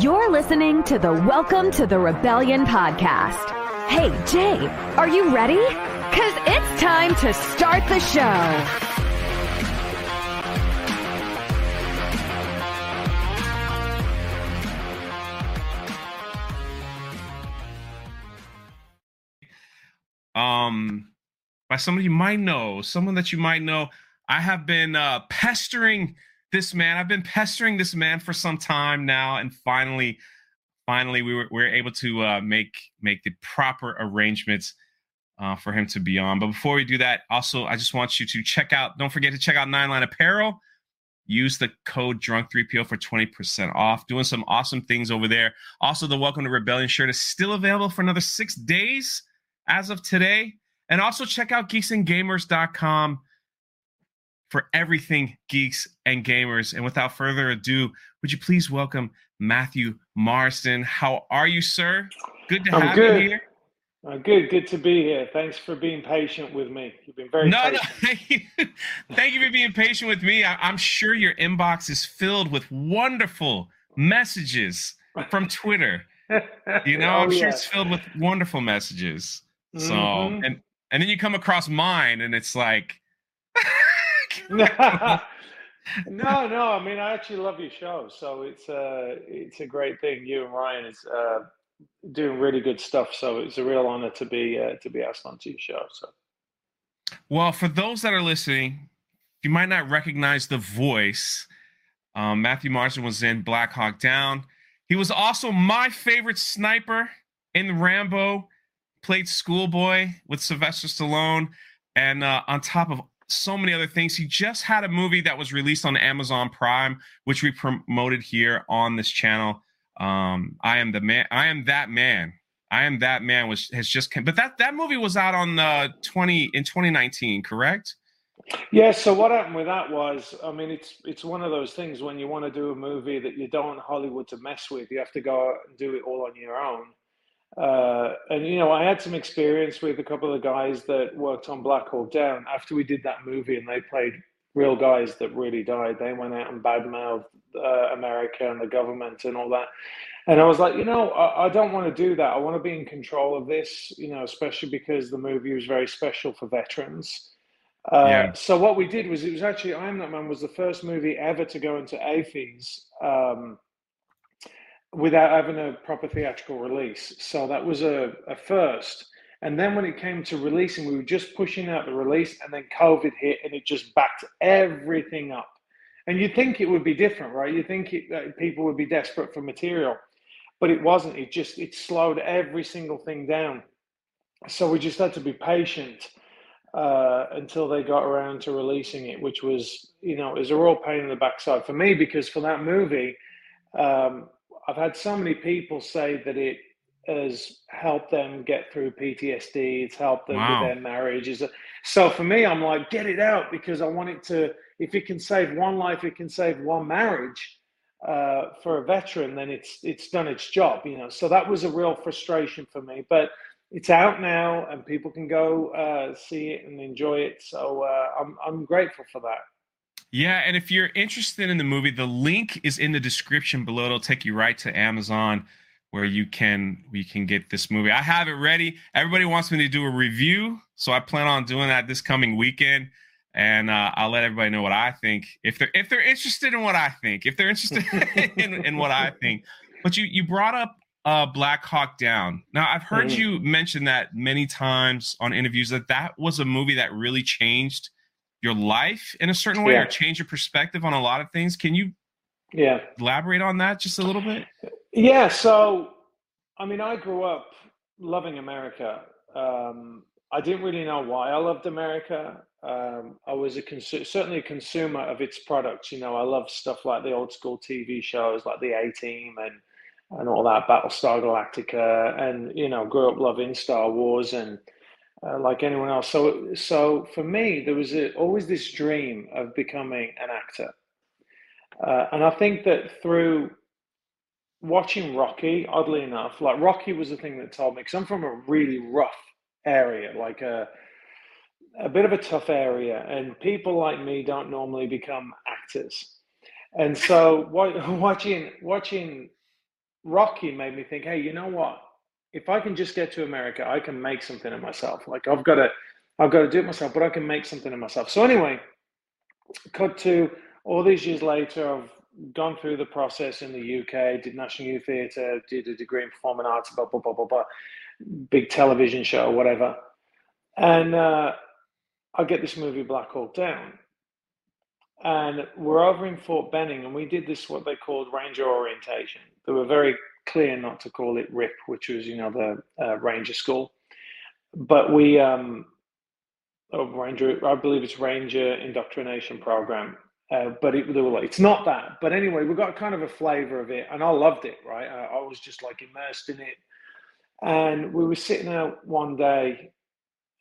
You're listening to the Welcome to the Rebellion podcast. Hey, Jay, are you ready? Because it's time to start the show. um by somebody you might know, someone that you might know. I have been uh, pestering this man. I've been pestering this man for some time now, and finally, finally, we were, we were able to uh, make make the proper arrangements uh, for him to be on. But before we do that, also, I just want you to check out. Don't forget to check out Nine Line Apparel. Use the code Drunk3PO for 20% off. Doing some awesome things over there. Also, the Welcome to Rebellion shirt is still available for another six days as of today. And also check out geeksandgamers.com for everything geeks and gamers. And without further ado, would you please welcome Matthew Marsden? How are you, sir? Good to I'm have good. you here. Uh, good, good to be here. Thanks for being patient with me. You've been very No, no, patient. thank you. thank you for being patient with me. I, I'm sure your inbox is filled with wonderful messages from Twitter. You know, Oh, I'm sure yeah. it's filled with wonderful messages. So, Mhm. and and then you come across mine, and it's like, no, no. I mean, I actually love your show, so it's uh, it's a great thing. You and Ryan is uh, doing really good stuff, so it's a real honor to be uh, to be asked onto your show. So, Well, for those that are listening, you might not recognize the voice. Um, Matthew Marsden was in Black Hawk Down. He was also my favorite sniper in Rambo. Played schoolboy with Sylvester Stallone, and uh, on top of so many other things, he just had a movie that was released on Amazon Prime, which we promoted here on this channel. Um, I am the man. I am that man. I am that man. Which has just came, but that that movie was out on uh, twenty in twenty nineteen, correct? yeah. So what happened with that was, I mean, it's it's one of those things when you want to do a movie that you don't want Hollywood to mess with, you have to go and do it all on your own. Uh, and you know, I had some experience with a couple of the guys that worked on Black Hawk Down after we did that movie, and they played real guys that really died. They went out and badmouthed uh, America and the government and all that. And I was like, you know, I, I don't want to do that. I want to be in control of this, you know, especially because the movie was very special for veterans. Uh, Yeah. So what we did was it was actually I Am That Man was the first movie ever to go into AFIS. Um, without having a proper theatrical release. So that was a, a first. And then when it came to releasing, we were just pushing out the release, and then COVID hit, and it just backed everything up. And you'd think it would be different, right? You'd think it, people would be desperate for material, but it wasn't. It just it slowed every single thing down. So we just had to be patient uh, until they got around to releasing it, which was, you know, it was a real pain in the backside for me because for that movie, um, I've had so many people say that it has helped them get through PTSD. It's helped them Wow. with their marriages. So for me, I'm like, get it out because I want it to. If it can save one life, it can save one marriage. Uh, for a veteran, then it's it's done its job, you know. So that was a real frustration for me, but it's out now, and people can go uh, see it and enjoy it. So uh, I'm I'm grateful for that. Yeah, and if you're interested in the movie, the link is in the description below. It'll take you right to Amazon where you can we can get this movie. I have it ready. Everybody wants me to do a review, so I plan on doing that this coming weekend. And uh, I'll let everybody know what I think if they're if they're interested in what I think, if they're interested in, in what I think. But you you brought up uh, Black Hawk Down. Now I've heard Mhm. you mention that many times on interviews that that was a movie that really changed your life in a certain way Yeah. or change your perspective on a lot of things. Can you Yeah. elaborate on that just a little bit? Yeah, so I mean, I grew up loving America. Um, I didn't really know why I loved America. Um, I was a consu- certainly a consumer of its products. You know, I love stuff like the old school TV shows, like the A Team and and all that, Battlestar Galactica, and you know, grew up loving Star Wars and uh, like anyone else. So, so for me, there was a, always this dream of becoming an actor, uh, and I think that through watching Rocky, oddly enough, like Rocky was the thing that told me because I'm from a really rough area, like a a bit of a tough area, and people like me don't normally become actors. And so, watching watching Rocky made me think, hey, you know what? If I can just get to America, I can make something of myself. Like I've got to, I've got to do it myself, but I can make something of myself. So anyway, cut to all these years later, I've gone through the process in the UK, did National Youth Theatre, did a degree in performing arts, blah blah blah blah blah, big television show, whatever, and uh, I get this movie Black Hawk Down, and we're over in Fort Benning, and we did this what they called Ranger orientation. They were very clear not to call it RIP, which was you know the uh, Ranger School, but we um, oh, Ranger, I believe it's Ranger Indoctrination Program. Uh, but it, they were like, it's not that. But anyway, we got kind of a flavor of it, and I loved it. Right, I, I was just like immersed in it. And we were sitting out one day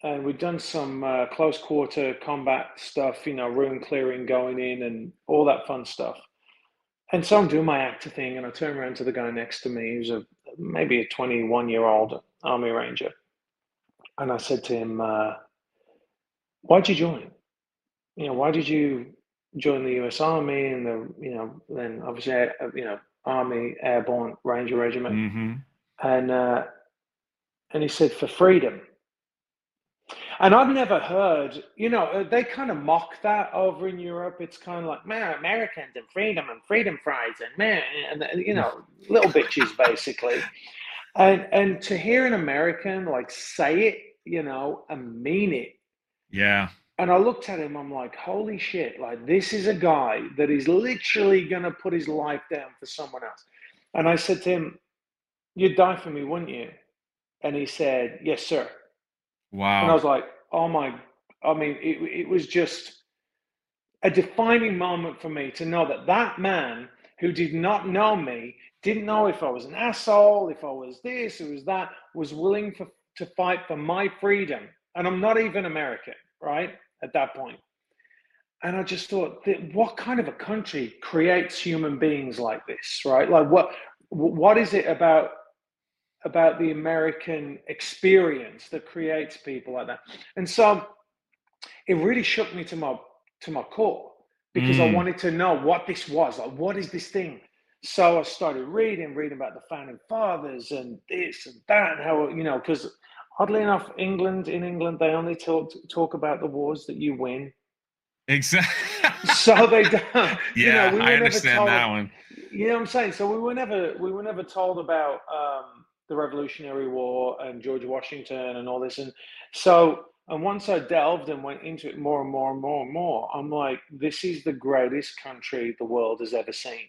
and we'd done some uh, close quarter combat stuff, you know, room clearing, going in, and all that fun stuff. And so I'm doing my actor thing, and I turn around to the guy next to me, who's a maybe a 21 year old Army Ranger, and I said to him, uh, "Why'd you join? You know, why did you join the U.S. Army and the, you know, then obviously, uh, you know, Army Airborne Ranger Regiment?" Mm-hmm. And uh, and he said, "For freedom." And I've never heard, you know, uh, they kind of mock that over in Europe. It's kind of like, man, Americans and freedom and freedom fries and man, and you know, little bitches basically. And and to hear an American like say it, you know, and mean it. Yeah. And I looked at him, I'm like, holy shit, like this is a guy that is literally gonna put his life down for someone else. And I said to him, You'd die for me, wouldn't you? And he said, Yes, sir. Wow. And I was like, oh my, I mean, it, it was just a defining moment for me to know that that man who did not know me, didn't know if I was an asshole, if I was this, or was that, was willing for, to fight for my freedom. And I'm not even American, right? At that point. And I just thought, what kind of a country creates human beings like this, right? Like, what, what is it about about the American experience that creates people like that. And so it really shook me to my to my core because mm. I wanted to know what this was. Like, what is this thing? So I started reading, reading about the founding fathers and this and that, and how you know, because oddly enough, England in England they only talk talk about the wars that you win. Exactly. so they don't. Yeah, you know, we I understand that one. You know what I'm saying? So we were never we were never told about um, the Revolutionary War and George Washington and all this. And so, and once I delved and went into it more and more and more and more, I'm like, this is the greatest country the world has ever seen.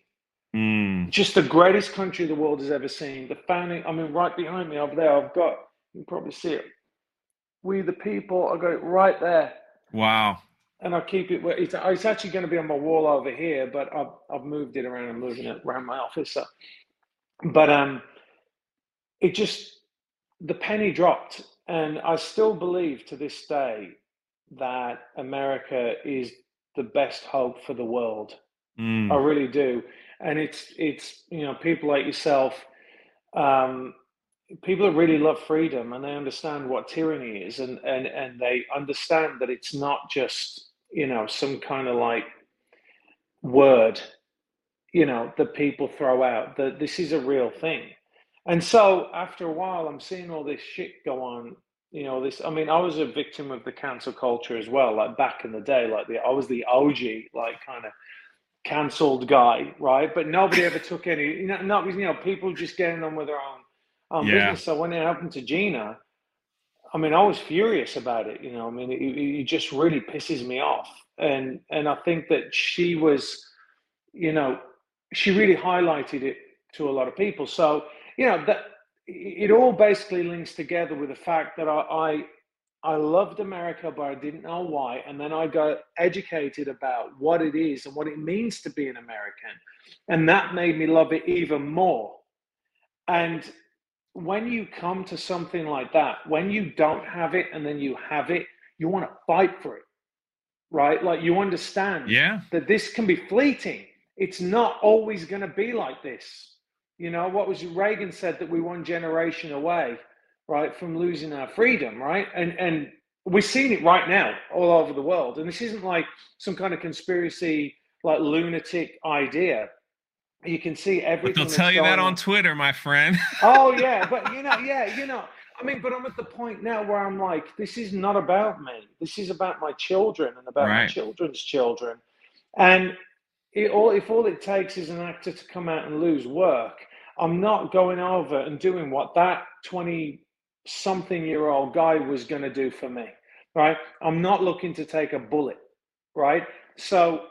Mm. Just the greatest country the world has ever seen. The founding, I mean, right behind me over there, I've got, you can probably see it. We the people, I got it right there. Wow. And I keep it, it's, it's actually going to be on my wall over here, but I've, I've moved it around. I'm moving it around my office. So. But, um, it just the penny dropped. And i still believe to this day that america is the best hope for the world. Mm. i really do. And it's it's you know people like yourself um, people that really love freedom and they understand what tyranny is and and and they understand that it's not just you know some kind of like word you know that people throw out that this is a real thing and so after a while, I'm seeing all this shit go on. You know, this. I mean, I was a victim of the cancel culture as well. Like back in the day, like the I was the OG, like kind of cancelled guy, right? But nobody ever took any. You know, not you know, people just getting on with their own own yeah. business. So when it happened to Gina, I mean, I was furious about it. You know, I mean, it, it just really pisses me off. And and I think that she was, you know, she really highlighted it to a lot of people. So you know that it all basically links together with the fact that I, I I loved America, but I didn't know why. And then I got educated about what it is and what it means to be an American. And that made me love it even more. And when you come to something like that, when you don't have it and then you have it, you want to fight for it, right? Like you understand yeah. that this can be fleeting. It's not always going to be like this. You know, what was Reagan said that we one generation away, right, from losing our freedom, right? And and we're seeing it right now all over the world. And this isn't like some kind of conspiracy, like lunatic idea. you can see everything. But they'll tell you that on, on Twitter, my friend. oh yeah, but you know, yeah, you know. I mean, but I'm at the point now where I'm like, this is not about me. This is about my children and about right. my children's children. And it, all, if all it takes is an actor to come out and lose work, I'm not going over and doing what that 20 something year old guy was going to do for me, right? I'm not looking to take a bullet, right? So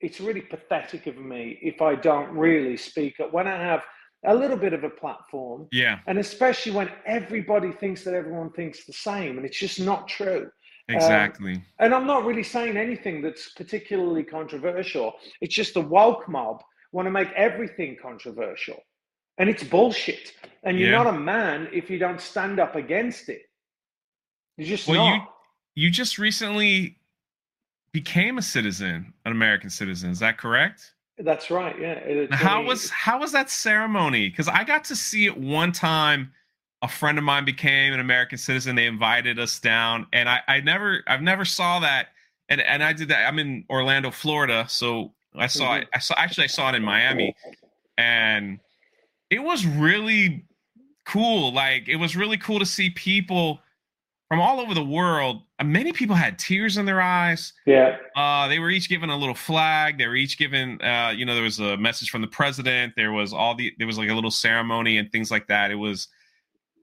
it's really pathetic of me if I don't really speak up when I have a little bit of a platform. Yeah. And especially when everybody thinks that everyone thinks the same, and it's just not true. Exactly. Um, and I'm not really saying anything that's particularly controversial. It's just the woke mob want to make everything controversial. And it's bullshit. And you're yeah. not a man if you don't stand up against it. You're just well, not. You, you just recently became a citizen, an American citizen. Is that correct? That's right. Yeah. how was how was that ceremony? Because I got to see it one time. A friend of mine became an American citizen. They invited us down, and I, I never I've never saw that. And and I did that. I'm in Orlando, Florida, so I saw it. I saw actually I saw it in Miami, and it was really cool. Like it was really cool to see people from all over the world. Uh, many people had tears in their eyes. Yeah. Uh, they were each given a little flag. They were each given, uh, you know, there was a message from the president. There was all the, there was like a little ceremony and things like that. It was,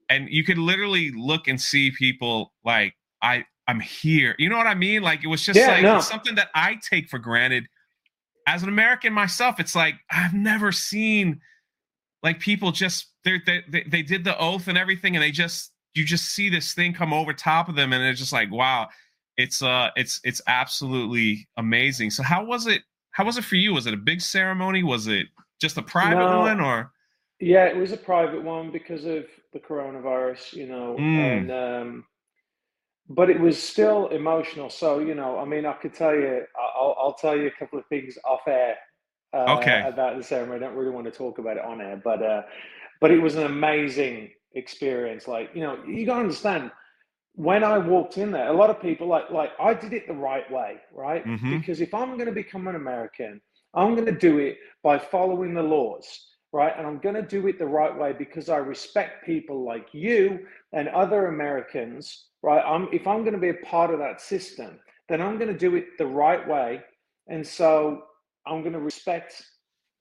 and you could literally look and see people like, I, I'm here. You know what I mean? Like it was just yeah, like no. something that I take for granted as an American myself. It's like I've never seen like people just they they they did the oath and everything, and they just you just see this thing come over top of them and it's just like wow it's uh it's it's absolutely amazing so how was it how was it for you was it a big ceremony was it just a private no, one or yeah it was a private one because of the coronavirus you know mm. and um but it was still emotional so you know i mean i could tell you i'll, I'll tell you a couple of things off air uh, okay about the ceremony i don't really want to talk about it on air but uh but it was an amazing experience. Like, you know, you gotta understand when I walked in there, a lot of people like like I did it the right way, right? Mm-hmm. Because if I'm gonna become an American, I'm gonna do it by following the laws, right? And I'm gonna do it the right way because I respect people like you and other Americans, right? I'm if I'm gonna be a part of that system, then I'm gonna do it the right way. And so I'm gonna respect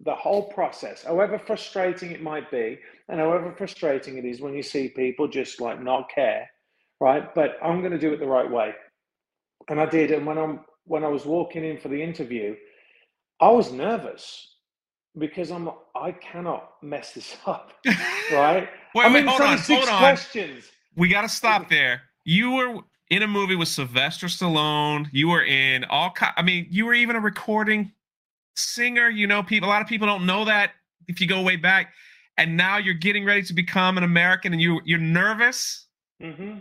the whole process, however frustrating it might be, and however frustrating it is when you see people just like not care, right? But I'm going to do it the right way, and I did. And when I'm when I was walking in for the interview, I was nervous because I'm I cannot mess this up, right? wait, I mean, wait, hold on, hold on. Questions. We got to stop there. You were in a movie with Sylvester Stallone. You were in all. I mean, you were even a recording singer. You know, people. A lot of people don't know that if you go way back. And now you're getting ready to become an American, and you you're nervous. Mm-hmm.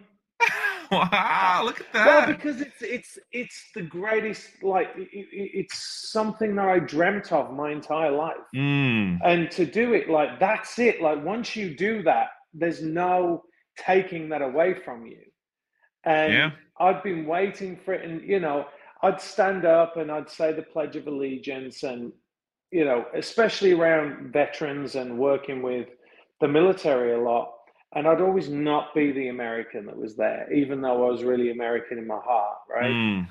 wow! Look at that. Well, because it's it's it's the greatest. Like it, it's something that I dreamt of my entire life, mm. and to do it like that's it. Like once you do that, there's no taking that away from you. And yeah. I've been waiting for it, and you know, I'd stand up and I'd say the Pledge of Allegiance, and you know, especially around veterans and working with the military a lot. And I'd always not be the American that was there, even though I was really American in my heart, right? Mm.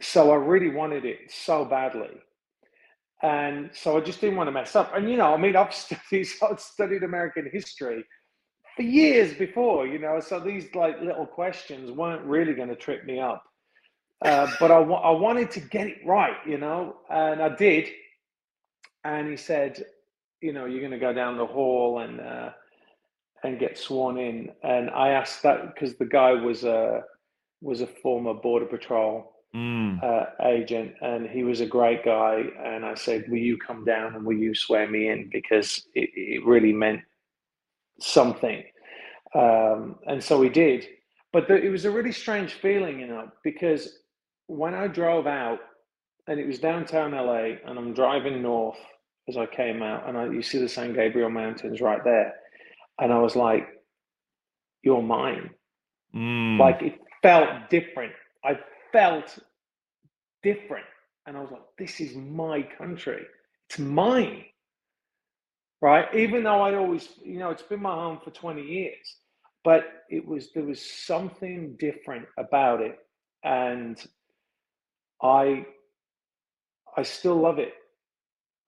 So I really wanted it so badly. And so I just didn't want to mess up. And, you know, I mean, I've studied, I've studied American history for years before, you know, so these like little questions weren't really going to trip me up. Uh, but I, I wanted to get it right, you know, and I did. And he said, you know, you're going to go down the hall and uh, and get sworn in. And I asked that because the guy was a was a former border patrol mm. uh, agent, and he was a great guy. And I said, "Will you come down and will you swear me in?" Because it, it really meant something. Um, and so he did. But the, it was a really strange feeling, you know, because when I drove out, and it was downtown LA, and I'm driving north as I came out, and I, you see the San Gabriel Mountains right there, and I was like, "You're mine." Mm. Like it felt different. I felt different, and I was like, "This is my country. It's mine." right? Even though I always, you know, it's been my home for 20 years, but it was, there was something different about it. And I, I still love it.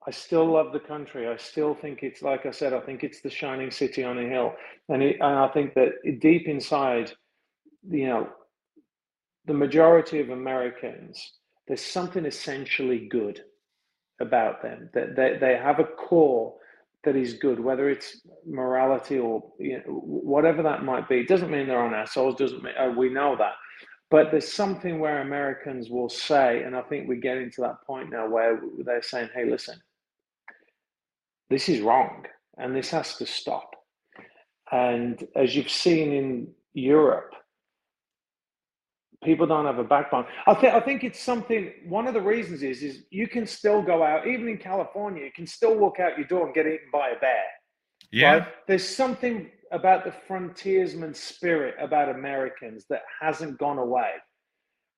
I still love the country. I still think it's, like I said, I think it's the shining city on a hill. And, it, and I think that deep inside, you know, the majority of Americans, there's something essentially good about them. That they, they have a core that is good, whether it's morality or you know, whatever that might be. It doesn't mean they're on assholes. Doesn't mean uh, we know that, but there's something where Americans will say, and I think we're getting to that point now where they're saying, "Hey, listen, this is wrong, and this has to stop." And as you've seen in Europe, people don't have a backbone. I think I think it's something. One of the reasons is is you can still go out, even in California, you can still walk out your door and get eaten by a bear. Yeah, right? there's something about the frontiersman spirit about Americans that hasn't gone away.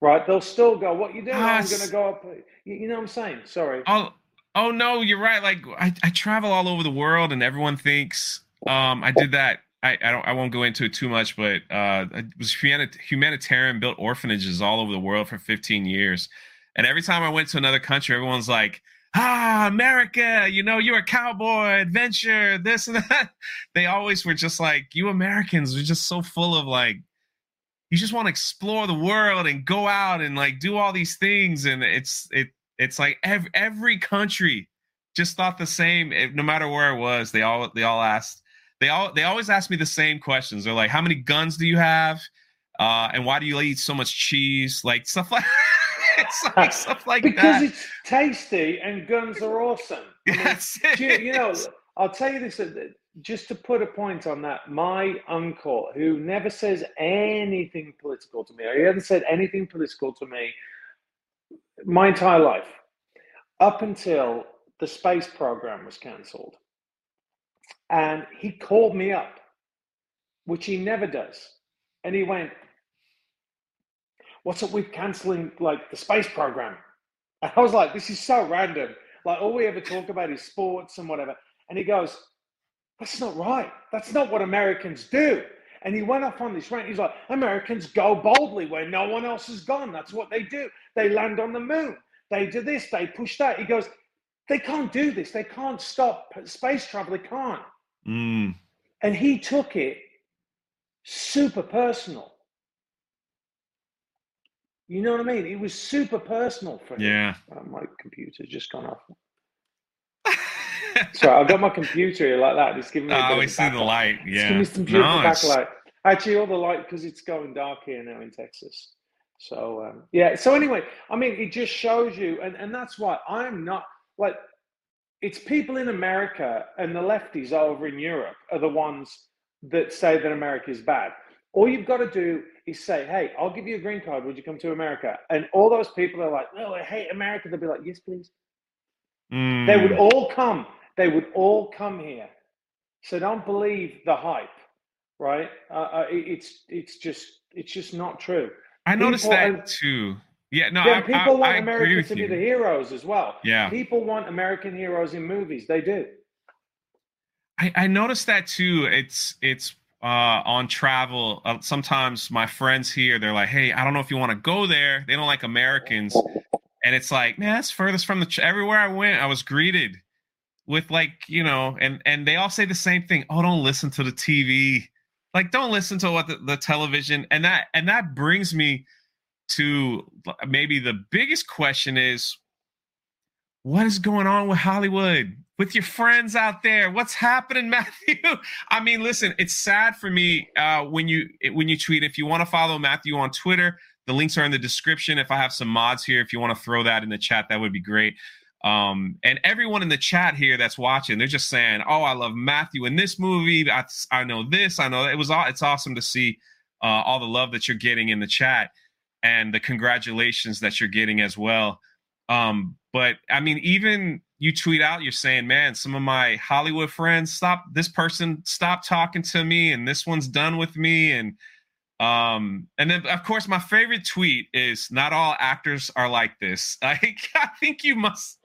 Right? They'll still go. What you doing? Oh, I'm going to go up. You, you know what I'm saying? Sorry. Oh, oh no, you're right. Like I, I travel all over the world, and everyone thinks um, I did that I, I don't I won't go into it too much, but uh, it was humanitarian built orphanages all over the world for 15 years, and every time I went to another country, everyone's like, "Ah, America, you know, you're a cowboy, adventure, this and that." They always were just like, "You Americans are just so full of like, you just want to explore the world and go out and like do all these things." And it's it it's like every every country just thought the same. No matter where I was, they all they all asked they all they always ask me the same questions. They're like, "How many guns do you have? Uh, and why do you eat so much cheese?" Like stuff like like stuff like because that. It's tasty and guns are awesome. I mean, you, you, know, I'll tell you this. Uh, just to put a point on that, my uncle, who never says anything political to me, or he hasn't said anything political to me my entire life, up until the space program was cancelled. And he called me up, which he never does. And he went, What's up with canceling like the space program? And I was like, This is so random. Like all we ever talk about is sports and whatever. And he goes, That's not right. That's not what Americans do. And he went off on this rant. He's like, Americans go boldly where no one else has gone. That's what they do. They land on the moon. They do this. They push that. He goes, they can't do this. They can't stop space travel. They can't. Mm. And he took it super personal. You know what I mean? It was super personal for him. Yeah. Oh, my computer's just gone off. Sorry, I've got my computer here like that. It's giving me. I always see the light. Yeah. It's giving me some no, backlight. Actually, all the light because it's going dark here now in Texas. So um, yeah. So anyway, I mean, it just shows you, and and that's why I'm not like it's people in America and the lefties over in Europe are the ones that say that America is bad. All you've got to do is say, "Hey, I'll give you a green card. Would you come to America?" And all those people are like, "No, I hate America." They'll be like, "Yes, please." Mm. They would all come. They would all come here. So don't believe the hype, right? Uh, uh, it's it's just it's just not true. I noticed people that too. Yeah, no, yeah, I, people I, want I America to be the heroes as well. Yeah, people want American heroes in movies. They do. I, I noticed that too. It's it's uh, on travel. Uh, sometimes my friends here, they're like, "Hey, I don't know if you want to go there." They don't like Americans, and it's like, man, that's furthest from the. Ch-. Everywhere I went, I was greeted with like you know, and and they all say the same thing. Oh, don't listen to the TV. Like, don't listen to what the, the television and that and that brings me to maybe the biggest question is what is going on with Hollywood? With your friends out there, what's happening, Matthew? I mean, listen, it's sad for me uh, when you when you tweet. If you want to follow Matthew on Twitter, the links are in the description. If I have some mods here, if you want to throw that in the chat, that would be great. Um, and everyone in the chat here that's watching, they're just saying, "Oh, I love Matthew in this movie. I, I know this. I know that. it was. All it's awesome to see uh, all the love that you're getting in the chat." and the congratulations that you're getting as well. Um, but I mean, even you tweet out, you're saying, man, some of my Hollywood friends stop this person stop talking to me, and this one's done with me. And um, and then of course, my favorite tweet is not all actors are like this. I, I think you must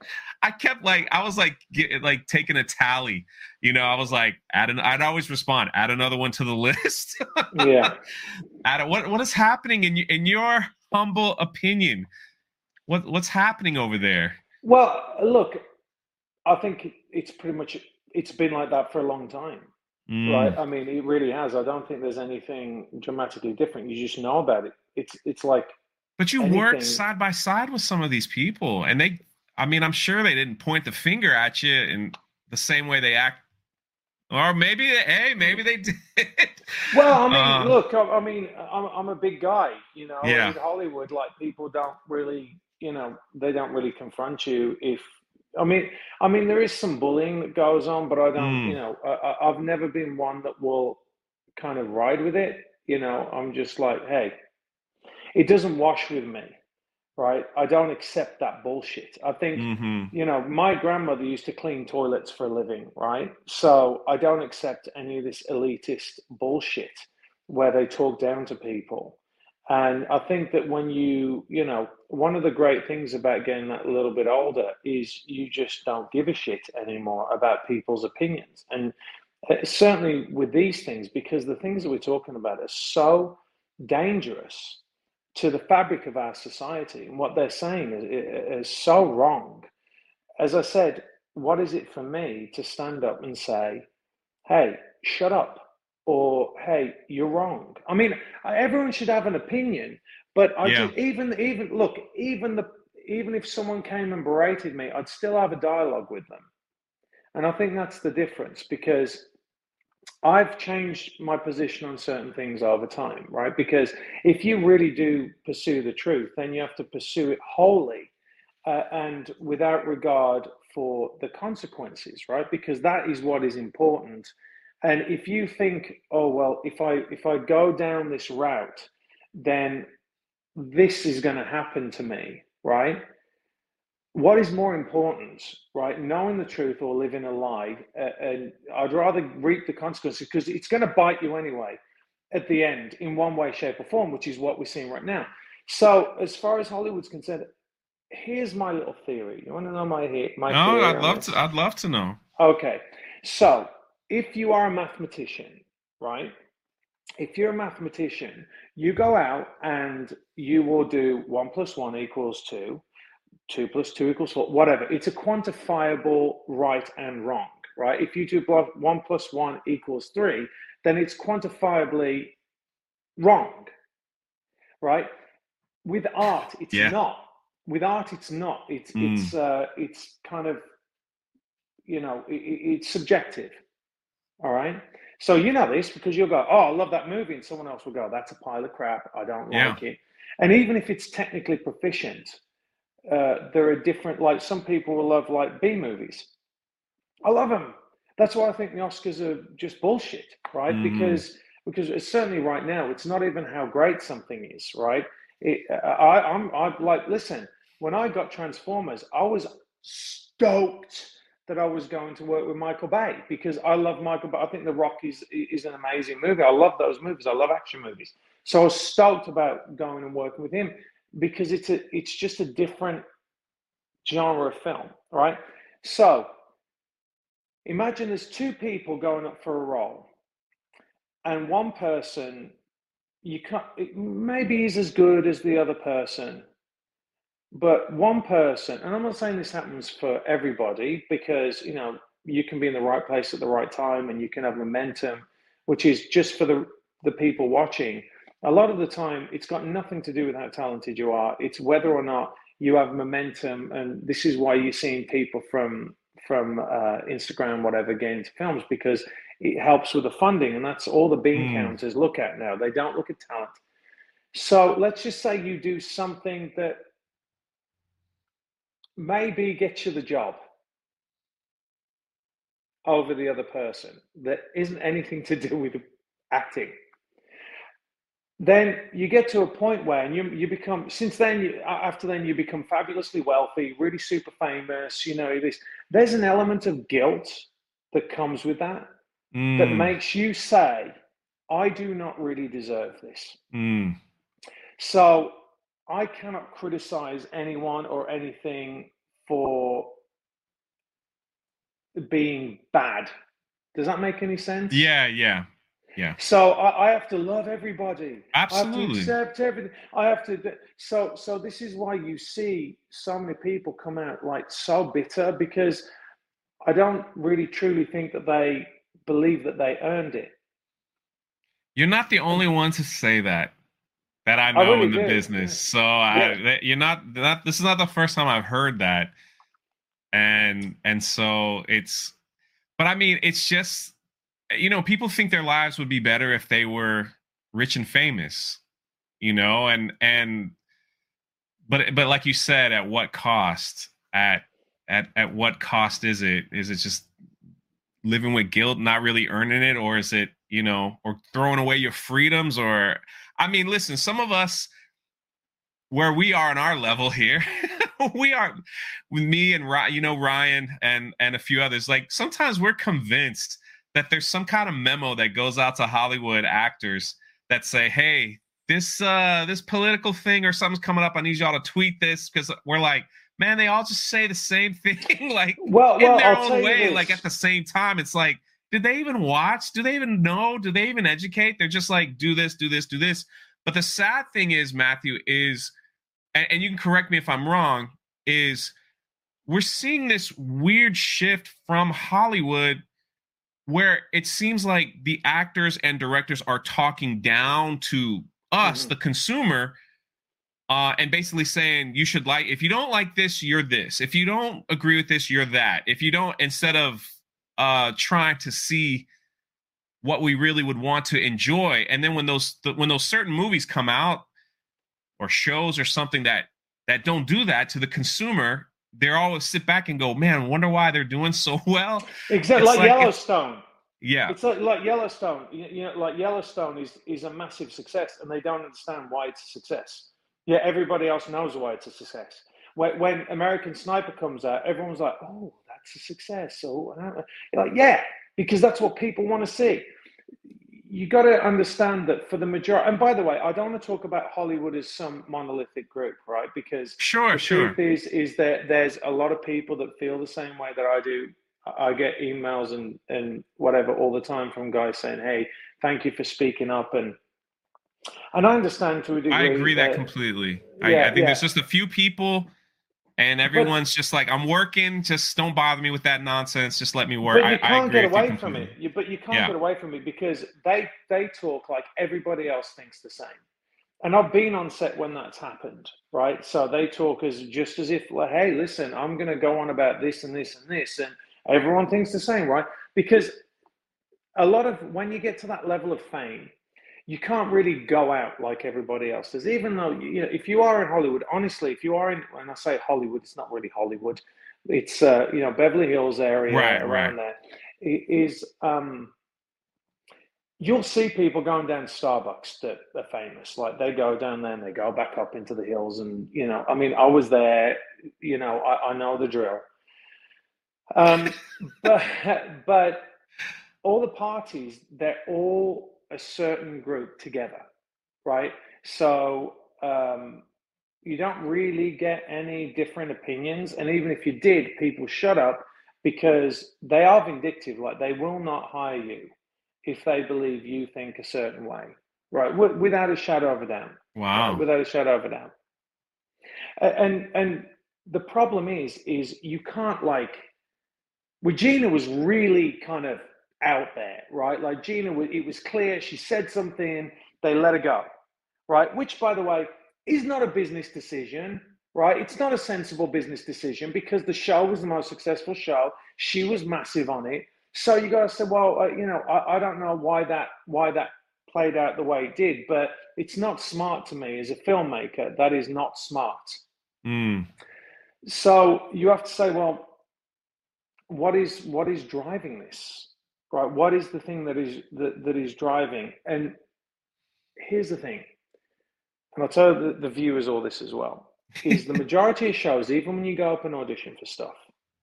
I kept like I was like get, like taking a tally. You know, I was like, add an. I'd always respond, add another one to the list. yeah. Add what what is happening in in your humble opinion? What what's happening over there? Well, look, I think it's pretty much it's been like that for a long time. Mm. Right. I mean, it really has. I don't think there's anything dramatically different. You just know about it. It's it's like But you anything. worked side by side with some of these people and they I mean, I'm sure they didn't point the finger at you in the same way they act or maybe hey, maybe they did. Well, I mean, uh, look, I, I, mean, I'm I'm a big guy, you know. Yeah. In Hollywood, like people don't really, you know, they don't really confront you if I mean, I mean, there is some bullying that goes on, but I don't, mm. you know, I, I've never been one that will kind of ride with it. You know, I'm just like, hey, it doesn't wash with me, right? I don't accept that bullshit. I think, mm-hmm. you know, my grandmother used to clean toilets for a living, right? So I don't accept any of this elitist bullshit where they talk down to people. And I think that when you, you know, one of the great things about getting that little bit older is you just don't give a shit anymore about people's opinions. And uh, certainly with these things, because the things that we're talking about are so dangerous to the fabric of our society. And what they're saying is, is so wrong. As I said, what is it for me to stand up and say, hey, shut up? Or hey you're wrong. I mean everyone should have an opinion but i yeah. even even look even the even if someone came and berated me i'd still have a dialogue with them. And i think that's the difference because i've changed my position on certain things over time right? Because if you really do pursue the truth then you have to pursue it wholly uh, and without regard for the consequences right? Because that is what is important and if you think, oh well, if I if I go down this route, then this is going to happen to me, right? What is more important, right? Knowing the truth or living a lie, uh, and I'd rather reap the consequences because it's going to bite you anyway at the end in one way, shape, or form, which is what we're seeing right now. So, as far as Hollywood's concerned, here's my little theory. You want to know my my? No, I'd love to. I'd love to know. Okay, so if you are a mathematician, right? If you're a mathematician, you go out and you will do one plus one equals two, two plus two equals four, whatever. It's a quantifiable right and wrong, right? If you do one plus one equals three, then it's quantifiably wrong, right? With art, it's yeah. not. With art, it's not. It's mm. it's uh, it's kind of you know it, it's subjective all right. So you know this because you'll go, oh, I love that movie, and someone else will go, that's a pile of crap. I don't yeah. like it. And even if it's technically proficient, uh, there are different. Like some people will love like B movies. I love them. That's why I think the Oscars are just bullshit, right? Mm. Because because certainly right now it's not even how great something is, right? It, I, I'm I like listen. When I got Transformers, I was stoked that I was going to work with Michael Bay because I love Michael Bay. I think The Rock is is an amazing movie. I love those movies. I love action movies. So I was stoked about going and working with him because it's a it's just a different genre of film, right? So imagine there's two people going up for a role, and one person you can't maybe he's as good as the other person but one person, and I'm not saying this happens for everybody because, you know, you can be in the right place at the right time and you can have momentum, which is just for the, the people watching. A lot of the time, it's got nothing to do with how talented you are. It's whether or not you have momentum. And this is why you're seeing people from from uh, Instagram, whatever, get into films because it helps with the funding. And that's all the bean mm. counters look at now. They don't look at talent. So let's just say you do something that maybe get you the job over the other person that isn't anything to do with acting then you get to a point where and you, you become since then you, after then you become fabulously wealthy really super famous you know this there's an element of guilt that comes with that mm. that makes you say i do not really deserve this mm. so I cannot criticize anyone or anything for being bad. Does that make any sense? Yeah, yeah, yeah. So I, I have to love everybody. Absolutely. I have to accept everything. I have to. So so this is why you see so many people come out like so bitter because I don't really truly think that they believe that they earned it. You're not the only one to say that that I know I really in the did. business. Yeah. So I, you're not that. This is not the first time I've heard that, and and so it's. But I mean, it's just you know, people think their lives would be better if they were rich and famous, you know, and and but but like you said, at what cost? At at at what cost is it? Is it just living with guilt, not really earning it, or is it you know, or throwing away your freedoms? Or I mean, listen, some of us where we are on our level here, we are with me and you know Ryan and and a few others. Like sometimes we're convinced that there's some kind of memo that goes out to Hollywood actors that say, "Hey, this uh this political thing or something's coming up. I need y'all to tweet this because we're like." Man, they all just say the same thing, like well, in well, their I'll own way. Like at the same time, it's like, did they even watch? Do they even know? Do they even educate? They're just like, do this, do this, do this. But the sad thing is, Matthew, is, and, and you can correct me if I'm wrong, is we're seeing this weird shift from Hollywood where it seems like the actors and directors are talking down to us, mm-hmm. the consumer, uh, and basically saying you should like if you don't like this, you're this. If you don't agree with this, you're that. If you don't, instead of uh, trying to see what we really would want to enjoy, and then when those when those certain movies come out or shows or something that that don't do that to the consumer, they're always sit back and go, man, wonder why they're doing so well. Exactly like, like, Yellowstone. Yeah, it's like, like Yellowstone. You, you, know, like Yellowstone is is a massive success, and they don't understand why it's a success. Yeah, everybody else knows why it's a success. When, when American Sniper comes out, everyone's like, "Oh, that's a success." So, like, yeah, because that's what people want to see. You got to understand that for the majority and by the way i don't want to talk about hollywood as some monolithic group right? Because sure the sure. truth is is that there's a lot of people that feel the same way that i do. I get emails and and whatever all the time from guys saying hey thank you for speaking up and and i understand to a degree i agree that, that completely. Yeah, I, I think yeah. there's just a few people and everyone's but, just like, "I'm working. Just don't bother me with that nonsense. Just let me work." But you can't get away from it. You, but you can't yeah. get away from it because they they talk like everybody else thinks the same. And I've been on set when that's happened, right? So they talk as just as if, like, "Hey, listen, I'm going to go on about this and this and this," and everyone thinks the same, right? Because a lot of when you get to that level of fame, you can't really go out like everybody else does. Even though you know, if you are in Hollywood, honestly, if you are in, when I say Hollywood, it's not really Hollywood. It's uh, you know Beverly Hills area right, around right. there. Is um, you'll see people going down Starbucks that are famous. Like they go down there and they go back up into the hills, and you know, I mean, I was there. You know, I, I know the drill. Um, but but all the parties, they're all a certain group together, right? So um, you don't really get any different opinions. And even if you did, people shut up because they are vindictive. Like they will not hire you if they believe you think a certain way, right? W- without a shadow of a doubt. Wow. Right? Without a shadow of a doubt. And and the problem is, is you can't like. Regina was really kind of out there, right? Like Gina, it was clear she said something, they let her go, right? Which, by the way, is not a business decision, right? It's not a sensible business decision because the show was the most successful show. She was massive on it. So you got to say, well, uh, you know, I, I don't know why that why that played out the way it did, but it's not smart to me as a filmmaker. That is not smart. Mm. So you have to say, well, what is what is driving this? Right? What is the thing that is that, that is driving? And here's the thing, and I'll tell the, the viewers all this as well, is the majority of shows, even when you go up and audition for stuff,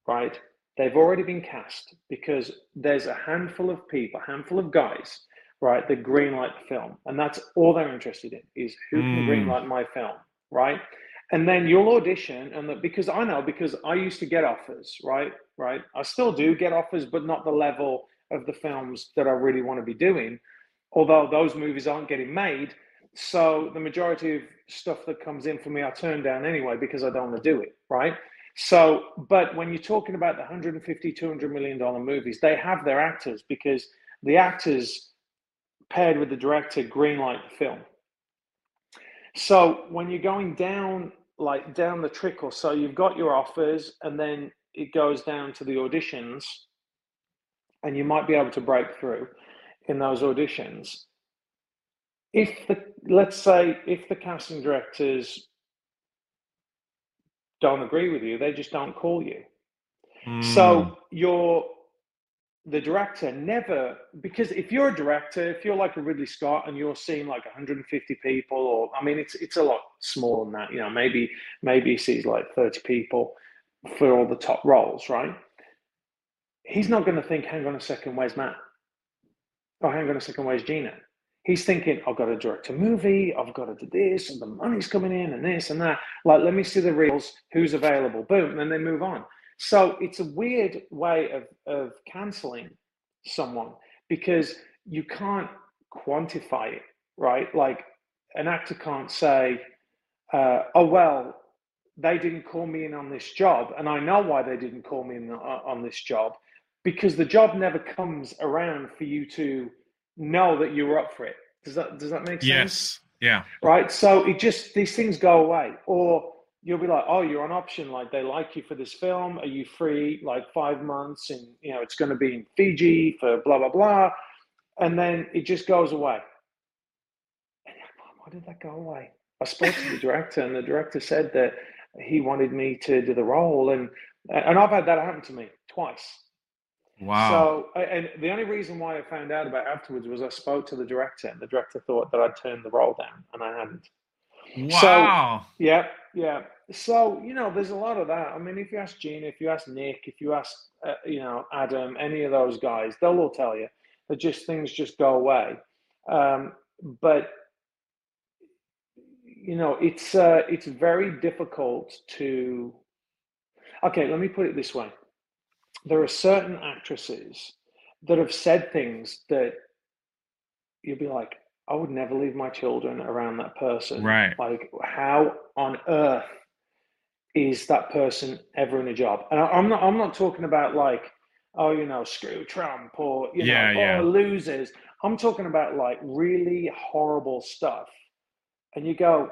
right? They've already been cast because there's a handful of people, a handful of guys, right, that greenlight the film. And that's all they're interested in is who can mm. greenlight my film, right? and then you'll audition and the, because i know because i used to get offers right right i still do get offers but not the level of the films that i really want to be doing although those movies aren't getting made so the majority of stuff that comes in for me i turn down anyway because i don't want to do it right so but when you're talking about the 150 200 million dollar movies they have their actors because the actors paired with the director greenlight the film so when you're going down like down the trickle. So you've got your offers, and then it goes down to the auditions, and you might be able to break through in those auditions. If the let's say if the casting directors don't agree with you, they just don't call you. Mm. So you're the director never because if you're a director if you're like a ridley scott and you're seeing like 150 people or i mean it's it's a lot smaller than that you know maybe maybe he sees like 30 people for all the top roles right he's not going to think hang on a second where's matt oh hang on a second where's gina he's thinking i've got to direct a movie i've got to do this and the money's coming in and this and that like let me see the reels who's available boom and then they move on so it's a weird way of, of canceling someone because you can't quantify it, right? Like an actor can't say, uh, oh, well, they didn't call me in on this job. And I know why they didn't call me in on this job because the job never comes around for you to know that you were up for it. Does that, does that make sense? Yes. Yeah. Right. So it just, these things go away. Or, you'll be like, oh, you're on option. Like they like you for this film. Are you free like five months? And you know it's going to be in Fiji for blah blah blah, and then it just goes away. Why did that go away? I spoke to the director, and the director said that he wanted me to do the role, and and I've had that happen to me twice. Wow. So, and the only reason why I found out about afterwards was I spoke to the director, and the director thought that I'd turned the role down, and I hadn't. Wow. So, yeah, yeah. So, you know, there's a lot of that. I mean, if you ask Gene, if you ask Nick, if you ask, uh, you know, Adam, any of those guys, they'll all tell you that just things just go away. Um, but, you know, it's uh, it's very difficult to. Okay, let me put it this way: there are certain actresses that have said things that you'll be like, I would never leave my children around that person. Right. Like, how on earth is that person ever in a job? And I, am not. I'm not talking about like, oh, you know, screw Trump or you yeah, know, yeah. oh, losers. I'm talking about like really horrible stuff. And you go,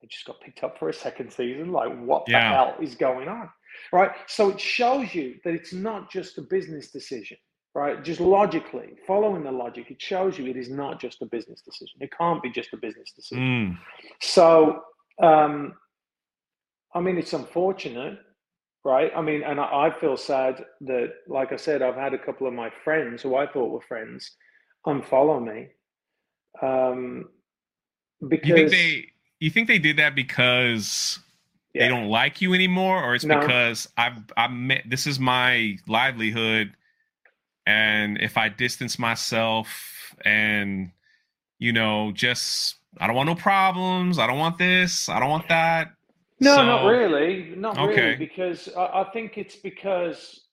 they just got picked up for a second season. Like, what yeah. the hell is going on? Right. So it shows you that it's not just a business decision right? Just logically, following the logic, it shows you it is not just a business decision. It can't be just a business decision. Mm. So, um, I mean, it's unfortunate, right? I mean, and I, I, feel sad that, like I said, I've had a couple of my friends who I thought were friends unfollow me. Um, because you think they, you think they did that because yeah. they don't like you anymore, or it's no. because I've, met, this is my livelihood and if I distance myself and you know just I don't want no problems, I don't want this, I don't want that. No, so, not really, not okay. really, because I, I think it's because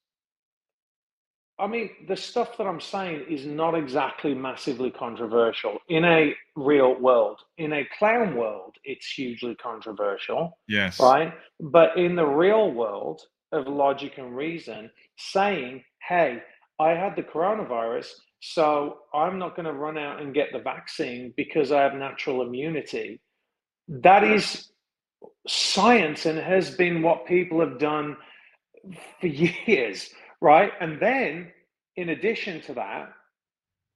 I mean, the stuff that I'm saying is not exactly massively controversial in a real world. In a clown world, it's hugely controversial. Yes. Right. But in the real world of logic and reason, saying, hey, I had the coronavirus, so I'm not going to run out and get the vaccine because I have natural immunity. That is science and has been what people have done for years, right? And then, in addition to that,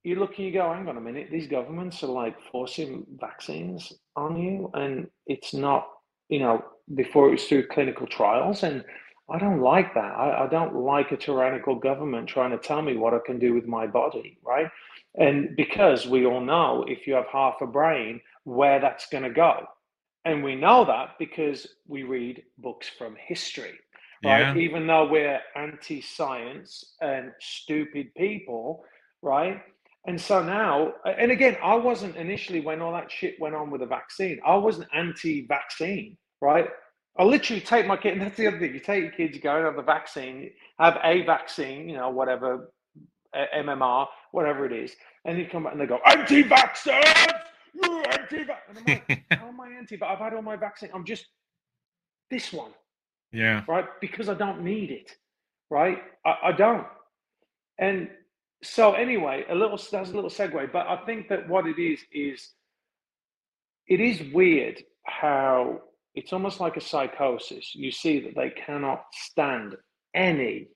you look and you go, hang on a minute, these governments are like forcing vaccines on you, and it's not, you know, before it was through clinical trials. And I don't like that. I, I, don't like a tyrannical government trying to tell me what I can do with my body, right? And because we all know if you have half a brain, where that's going to go. And we know that because we read books from history, right? Yeah. Even though we're anti science and stupid people, right? And so now, and again, I wasn't initially when all that shit went on with the vaccine, I wasn't anti vaccine right? I literally take my kid, and that's the other thing. You take your kids, you go and have the vaccine, have a vaccine, you know, whatever, MMR, whatever it is, and you come back and they go, anti-vaxxers, you're anti-vax. And I'm like, how am I anti? But I've had all my vaccine. I'm just this one. Yeah. Right? Because I don't need it. Right? I, I don't. And so anyway, a little that's a little segue, but I think that what it is is it is weird how it's almost like a psychosis. You see that they cannot stand any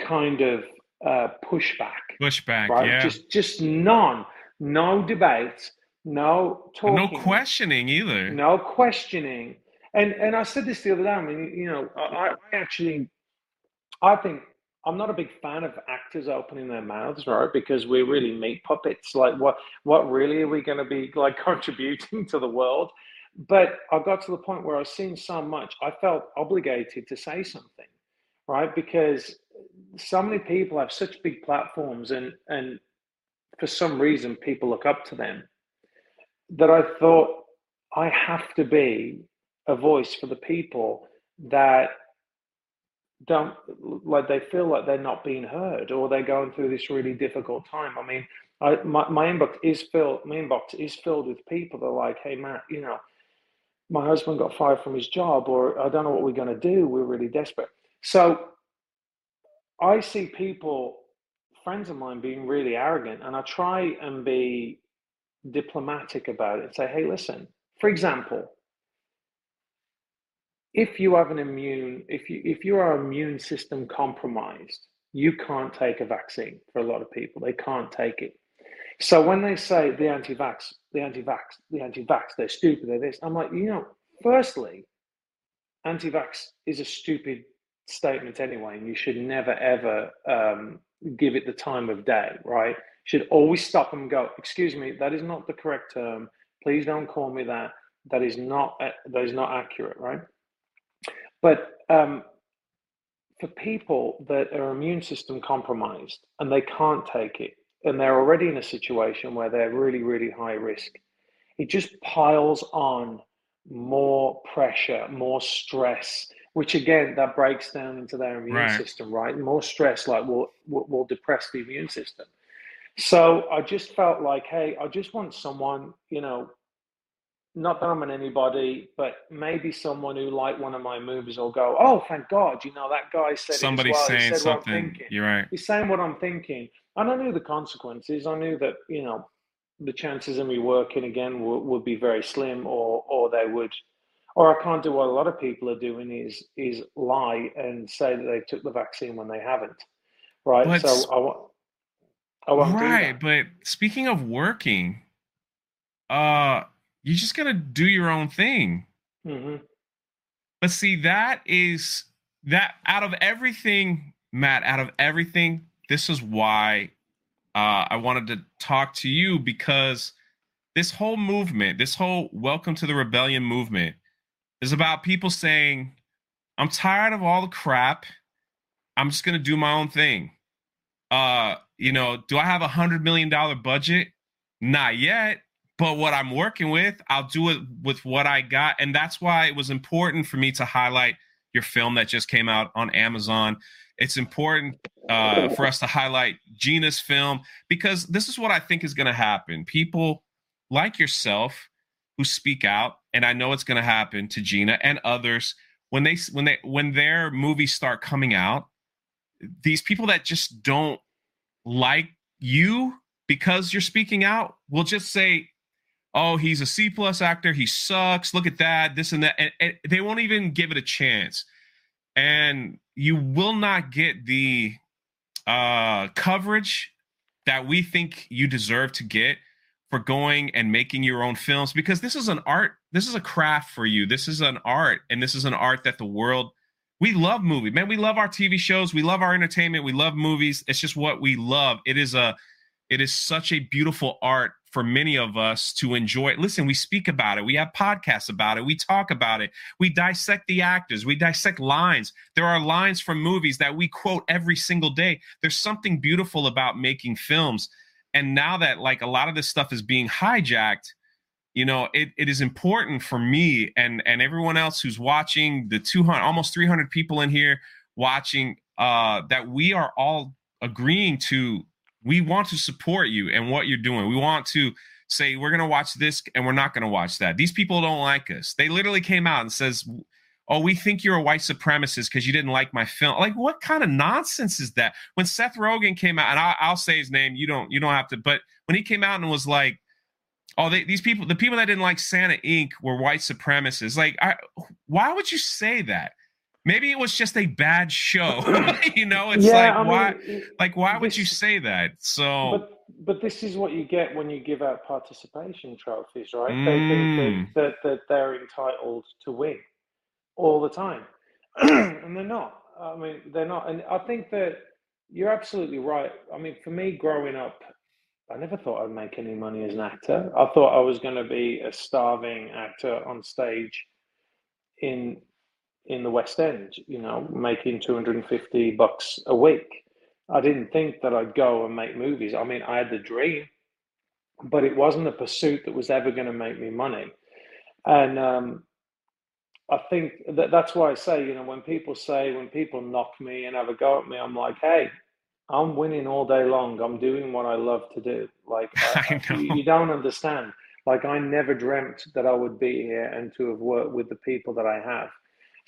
kind of uh, pushback. Pushback, right? yeah. Just, just none. No debate. No talking. No questioning either. No questioning. And and I said this the other day. I mean, you know, I, I actually, I think I'm not a big fan of actors opening their mouths, right? Because we're really meat puppets. Like, what what really are we going to be like contributing to the world? But I got to the point where I was seeing so much, I felt obligated to say something, right? Because so many people have such big platforms, and and for some reason people look up to them. That I thought I have to be a voice for the people that don't like they feel like they're not being heard or they're going through this really difficult time. I mean, I, my, my inbox is filled. My inbox is filled with people that are like, "Hey, Matt, you know, my husband got fired from his job, or I don't know what we're going to do. We're really desperate." So I see people, friends of mine, being really arrogant, and I try and be diplomatic about it. and Say, "Hey, listen." For example, if you have an immune, if you if you are immune system compromised, you can't take a vaccine. For a lot of people, they can't take it. So when they say the anti-vax, the anti-vax, the anti-vax, they're stupid. They're this. I'm like, you know, firstly, anti-vax is a stupid statement anyway, and you should never ever um, give it the time of day. Right? Should always stop and go. Excuse me, that is not the correct term. Please don't call me that. That is not that is not accurate. Right? But um, for people that are immune system compromised and they can't take it, and they're already in a situation where they're really, really high risk, it just piles on more pressure, more stress, which again that breaks down into their immune right. system, right? More stress like will, will will depress the immune system. So I just felt like, hey, I just want someone, you know, not that I'm an anybody, but maybe someone who liked one of my movies will go, "Oh, thank God! You know that guy said somebody's well. saying something." You're right. He's saying what I'm thinking, and I knew the consequences. I knew that you know the chances of me working again would, would be very slim, or or they would, or I can't do what a lot of people are doing is is lie and say that they took the vaccine when they haven't. Right. But so I want. I won't right, but speaking of working, uh you just gotta do your own thing. Mm-hmm. But see, that is that out of everything, Matt, out of everything, this is why uh, I wanted to talk to you because this whole movement, this whole welcome to the rebellion movement, is about people saying, I'm tired of all the crap. I'm just gonna do my own thing. Uh, you know, do I have a hundred million dollar budget? Not yet but what I'm working with, I'll do it with what I got. And that's why it was important for me to highlight your film that just came out on Amazon. It's important uh, for us to highlight Gina's film because this is what I think is going to happen. People like yourself who speak out, and I know it's going to happen to Gina and others when they when they when their movies start coming out. These people that just don't like you because you're speaking out will just say oh, he's a C plus actor. He sucks. Look at that. This and that. And, and, they won't even give it a chance. And you will not get the uh, coverage that we think you deserve to get for going and making your own films because this is an art. This is a craft for you. This is an art, and this is an art that the world. We love movies, man. We love our TV shows. We love our entertainment. We love movies. It's just what we love. It is a, it is such a beautiful art for many of us to enjoy. it. Listen, we speak about it. We have podcasts about it. We talk about it. We dissect the actors. We dissect lines. There are lines from movies that we quote every single day. There's something beautiful about making films. And now that like a lot of this stuff is being hijacked, you know, it, it is important for me and and everyone else who's watching the 200 almost 300 people in here watching uh that we are all agreeing to we want to support you and what you're doing. We want to say we're going to watch this and we're not going to watch that. These people don't like us. They literally came out and says, "Oh, we think you're a white supremacist because you didn't like my film." Like, what kind of nonsense is that? When Seth Rogen came out, and I, I'll say his name, you don't, you don't have to. But when he came out and was like, "Oh, they, these people, the people that didn't like Santa Inc. were white supremacists," like, I, why would you say that? Maybe it was just a bad show. you know, it's yeah, like I why, mean, like why would you say that? So. But, but this is what you get when you give out participation trophies, right? Mm. They think that, mm. that, that they're entitled to win all the time, and they're not. I mean, they're not. And I think that you're absolutely right. I mean, for me, growing up, I never thought I'd make any money as an actor. I thought I was going to be a starving actor on stage in in the West End, you know, making 250 bucks a week. I didn't think that I'd go and make movies. I mean, I had the dream, but it wasn't a pursuit that was ever going to make me money. And um, I think that that's why I say, you know, when people say, when people knock me and have a go at me, I'm like, hey, I'm winning all day long. I'm doing what I love to do. Like, I, you, you don't understand. Like, I never dreamt that I would be here and to have worked with the people that I have.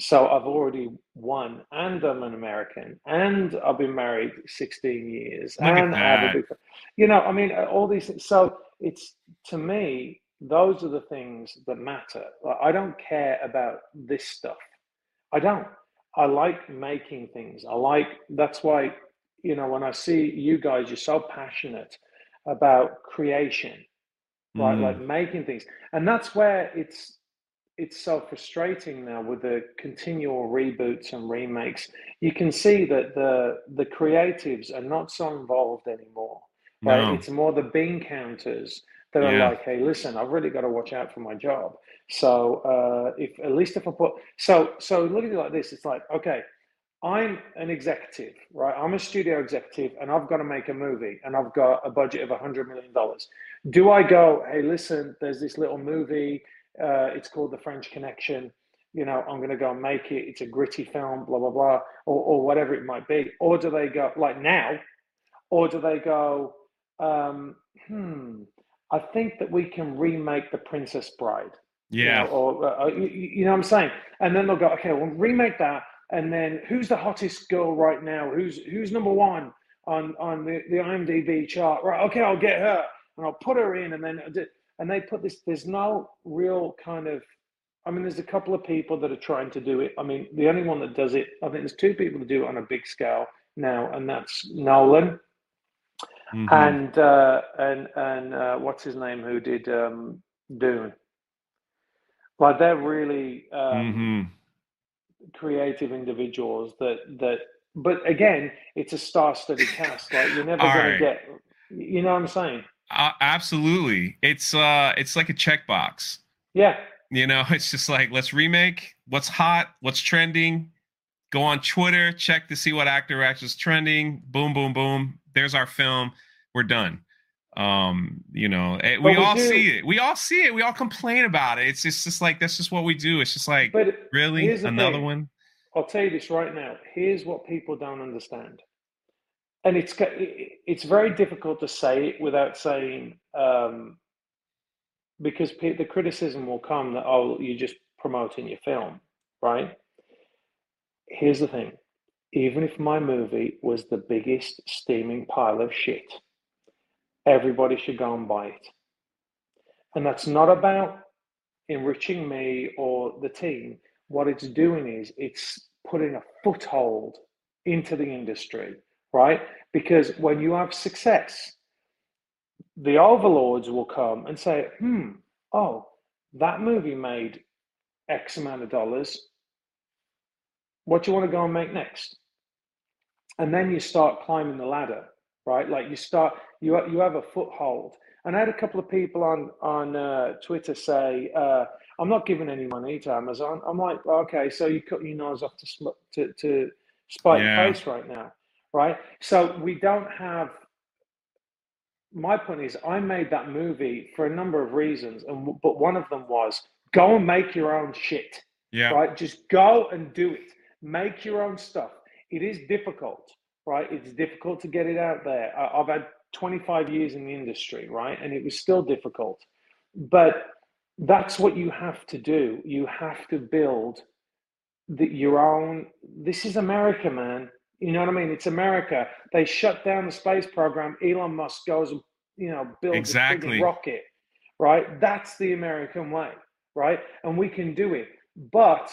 So I've already won, and I'm an American, and I've been married 16 years, Look and I have a big, you know, I mean, uh, all these things. So it's to me, those are the things that matter. I don't care about this stuff. I don't. I like making things. I like that's why, you know, when I see you guys, you're so passionate about creation, right? Mm. Like making things. And that's where it's it's so frustrating now with the continual reboots and remakes. You can see that the the creatives are not so involved anymore. Right? No. It's more the bean counters that yeah. are like, "Hey, listen, I've really got to watch out for my job." So uh, if at least if I put so so look at it like this, it's like okay. I'm an executive, right? I'm a studio executive and I've got to make a movie and I've got a budget of a $100 million. Do I go, hey, listen, there's this little movie uh, it's called The French Connection. You know, I'm going to go and make it. It's a gritty film, blah, blah, blah, or, or whatever it might be. Or do they go, like now, or do they go, um, hmm, I think that we can remake The Princess Bride. Yeah. You know, or, uh, you, you know what I'm saying? And then they'll go, okay, we'll remake that. And then who's the hottest girl right now? Who's who's number one on on the, the IMDb chart? Right, okay, I'll get her and I'll put her in, and then and they put this there's no real kind of i mean there's a couple of people that are trying to do it i mean the only one that does it i think there's two people that do it on a big scale now and that's nolan mm-hmm. and uh and and uh what's his name who did um dune like they're really um mm-hmm. creative individuals that that but again it's a star-studded cast like you're never going right. to get you know what i'm saying uh, absolutely. It's uh it's like a checkbox. Yeah. You know, it's just like let's remake what's hot, what's trending. Go on Twitter, check to see what actor actress is trending. Boom, boom, boom. There's our film. We're done. Um, you know, eh, we, we, all do. see it. We all see it. We all complain about it. It's just, it's just like that's just what we do. It's just like but really another thing. one. I'll tell you this right now. Here's what people don't understand and it's it's very difficult to say it without saying um, because the criticism will come that oh you're just promoting your film right? Here's the thing. Even if my movie was the biggest steaming pile of shit everybody should go and buy it. And that's not about enriching me or the team. What it's doing is it's putting a foothold into the industry right? Because when you have success, the overlords will come and say, hmm, oh, that movie made X amount of dollars. What do you want to go and make next? And then you start climbing the ladder, right? Like you start, you you have a foothold. And I had a couple of people on on uh, Twitter say, uh, "I'm not giving any money to Amazon." I'm like, okay, so you cut your nose off to to, to spite yeah. your face right now right? So we don't have my point is, I made that movie for a number of reasons, and but one of them was go and make your own shit. Yeah. Right. Just go and do it. Make your own stuff. It is difficult, right? It's difficult to get it out there. I've had 25 years in the industry, right, and it was still difficult, but that's what you have to do. You have to build the, your own. This is America, man. You know what I mean? It's America. They shut down the space program. Elon Musk goes and you know builds exactly. a rocket, right? That's the American way, right? And we can do it, but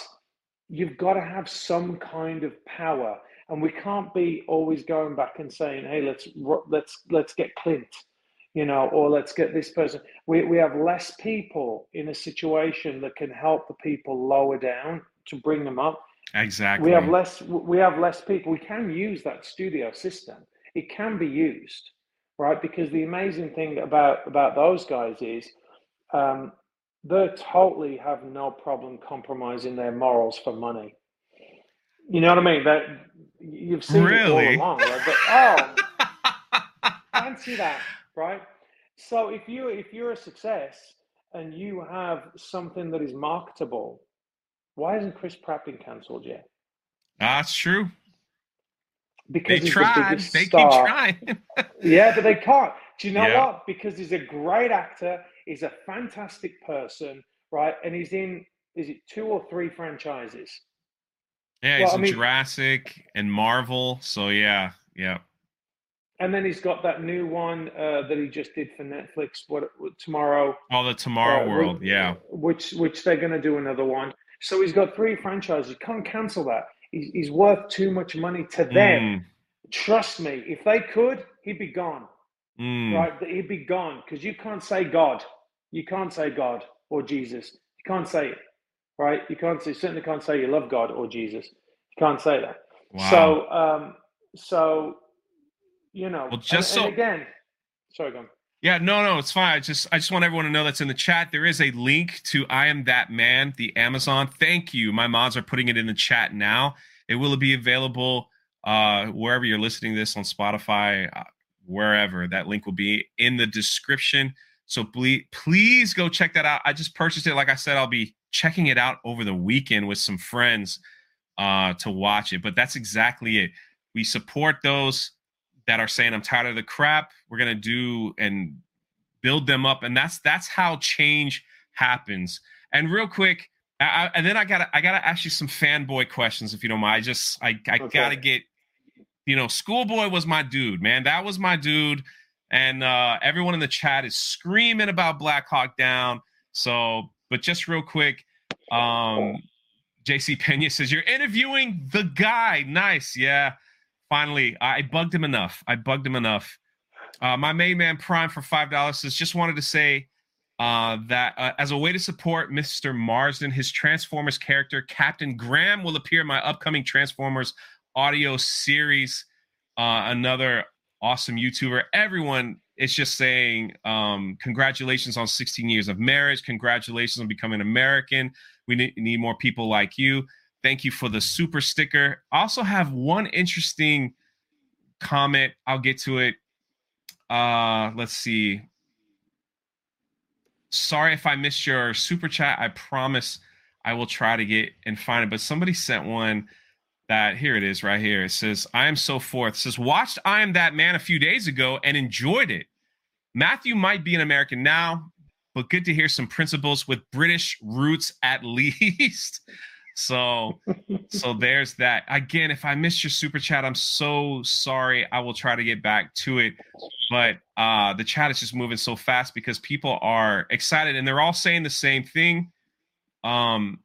you've got to have some kind of power, and we can't be always going back and saying, "Hey, let's let's let's get Clint." You know, or let's get this person. We, we have less people in a situation that can help the people lower down to bring them up Exactly. We have less. We have less people. We can use that studio system. It can be used, right? Because the amazing thing about about those guys is um, they totally have no problem compromising their morals for money. You know what I mean? That you've seen really? it all along. Right? But, oh, fancy that, right? So if you if you're a success and you have something that is marketable why hasn't Chris Pratt been cancelled yet? That's true. Because they tried. The they star. keep trying. yeah, but they can't. Do you know yeah. what? Because he's a great actor. He's a fantastic person, right? And he's in is it two or three franchises? Yeah, he's well, in mean, Jurassic and Marvel. So yeah, yeah. And then he's got that new one uh, that he just did for Netflix. What, what tomorrow? Oh, the Tomorrow uh, World. Which, yeah. Which which they're going to do another one. So he's got three franchises. You can't cancel that. He's, he's worth too much money to them. Mm. Trust me, if they could, he'd be gone. Mm. Right? He'd be gone because you can't say God. You can't say God or Jesus. You can't say it. Right? You can't say, certainly can't say you love God or Jesus. You can't say that. Wow. So, um, so, you know, well, just and, so and again, sorry, go on. Yeah, no, no, it's fine. I just I just want everyone to know that's in the chat. There is a link to I am that man, the Amazon. Thank you. My mods are putting it in the chat now. It will be available uh wherever you're listening this on Spotify, uh, wherever. That link will be in the description. So please please go check that out. I just purchased it. Like I said, I'll be checking it out over the weekend with some friends uh to watch it. But that's exactly it. We support those that are saying I'm tired of the crap. We're gonna do and build them up, and that's that's how change happens. And real quick, I, and then I gotta I gotta ask you some fanboy questions if you don't mind. I just I I okay. gotta get you know Schoolboy was my dude, man. That was my dude, and uh, everyone in the chat is screaming about Black Hawk Down. So, but just real quick, um, JC Pena says you're interviewing the guy. Nice, yeah finally, I bugged him enough. I bugged him enough. Uh, my main man Prime for five dollars says just wanted to say uh, that uh, as a way to support Mr. Marsden, his Transformers character Captain Graham will appear in my upcoming Transformers audio series. Uh, another awesome YouTuber. Everyone is just saying um, congratulations on 16 years of marriage. Congratulations on becoming American. We need, need more people like you. Thank you for the super sticker. I also have one interesting comment. I'll get to it. Uh, let's see. Sorry if I missed your super chat. I promise I will try to get and find it. But somebody sent one that here it is right here. It says, I am so forth. It says, watched I am that man a few days ago and enjoyed it. Matthew might be an American now, but good to hear some principles with British roots at least. So so there's that. Again, if I missed your super chat, I'm so sorry. I will try to get back to it. But uh the chat is just moving so fast because people are excited and they're all saying the same thing. Um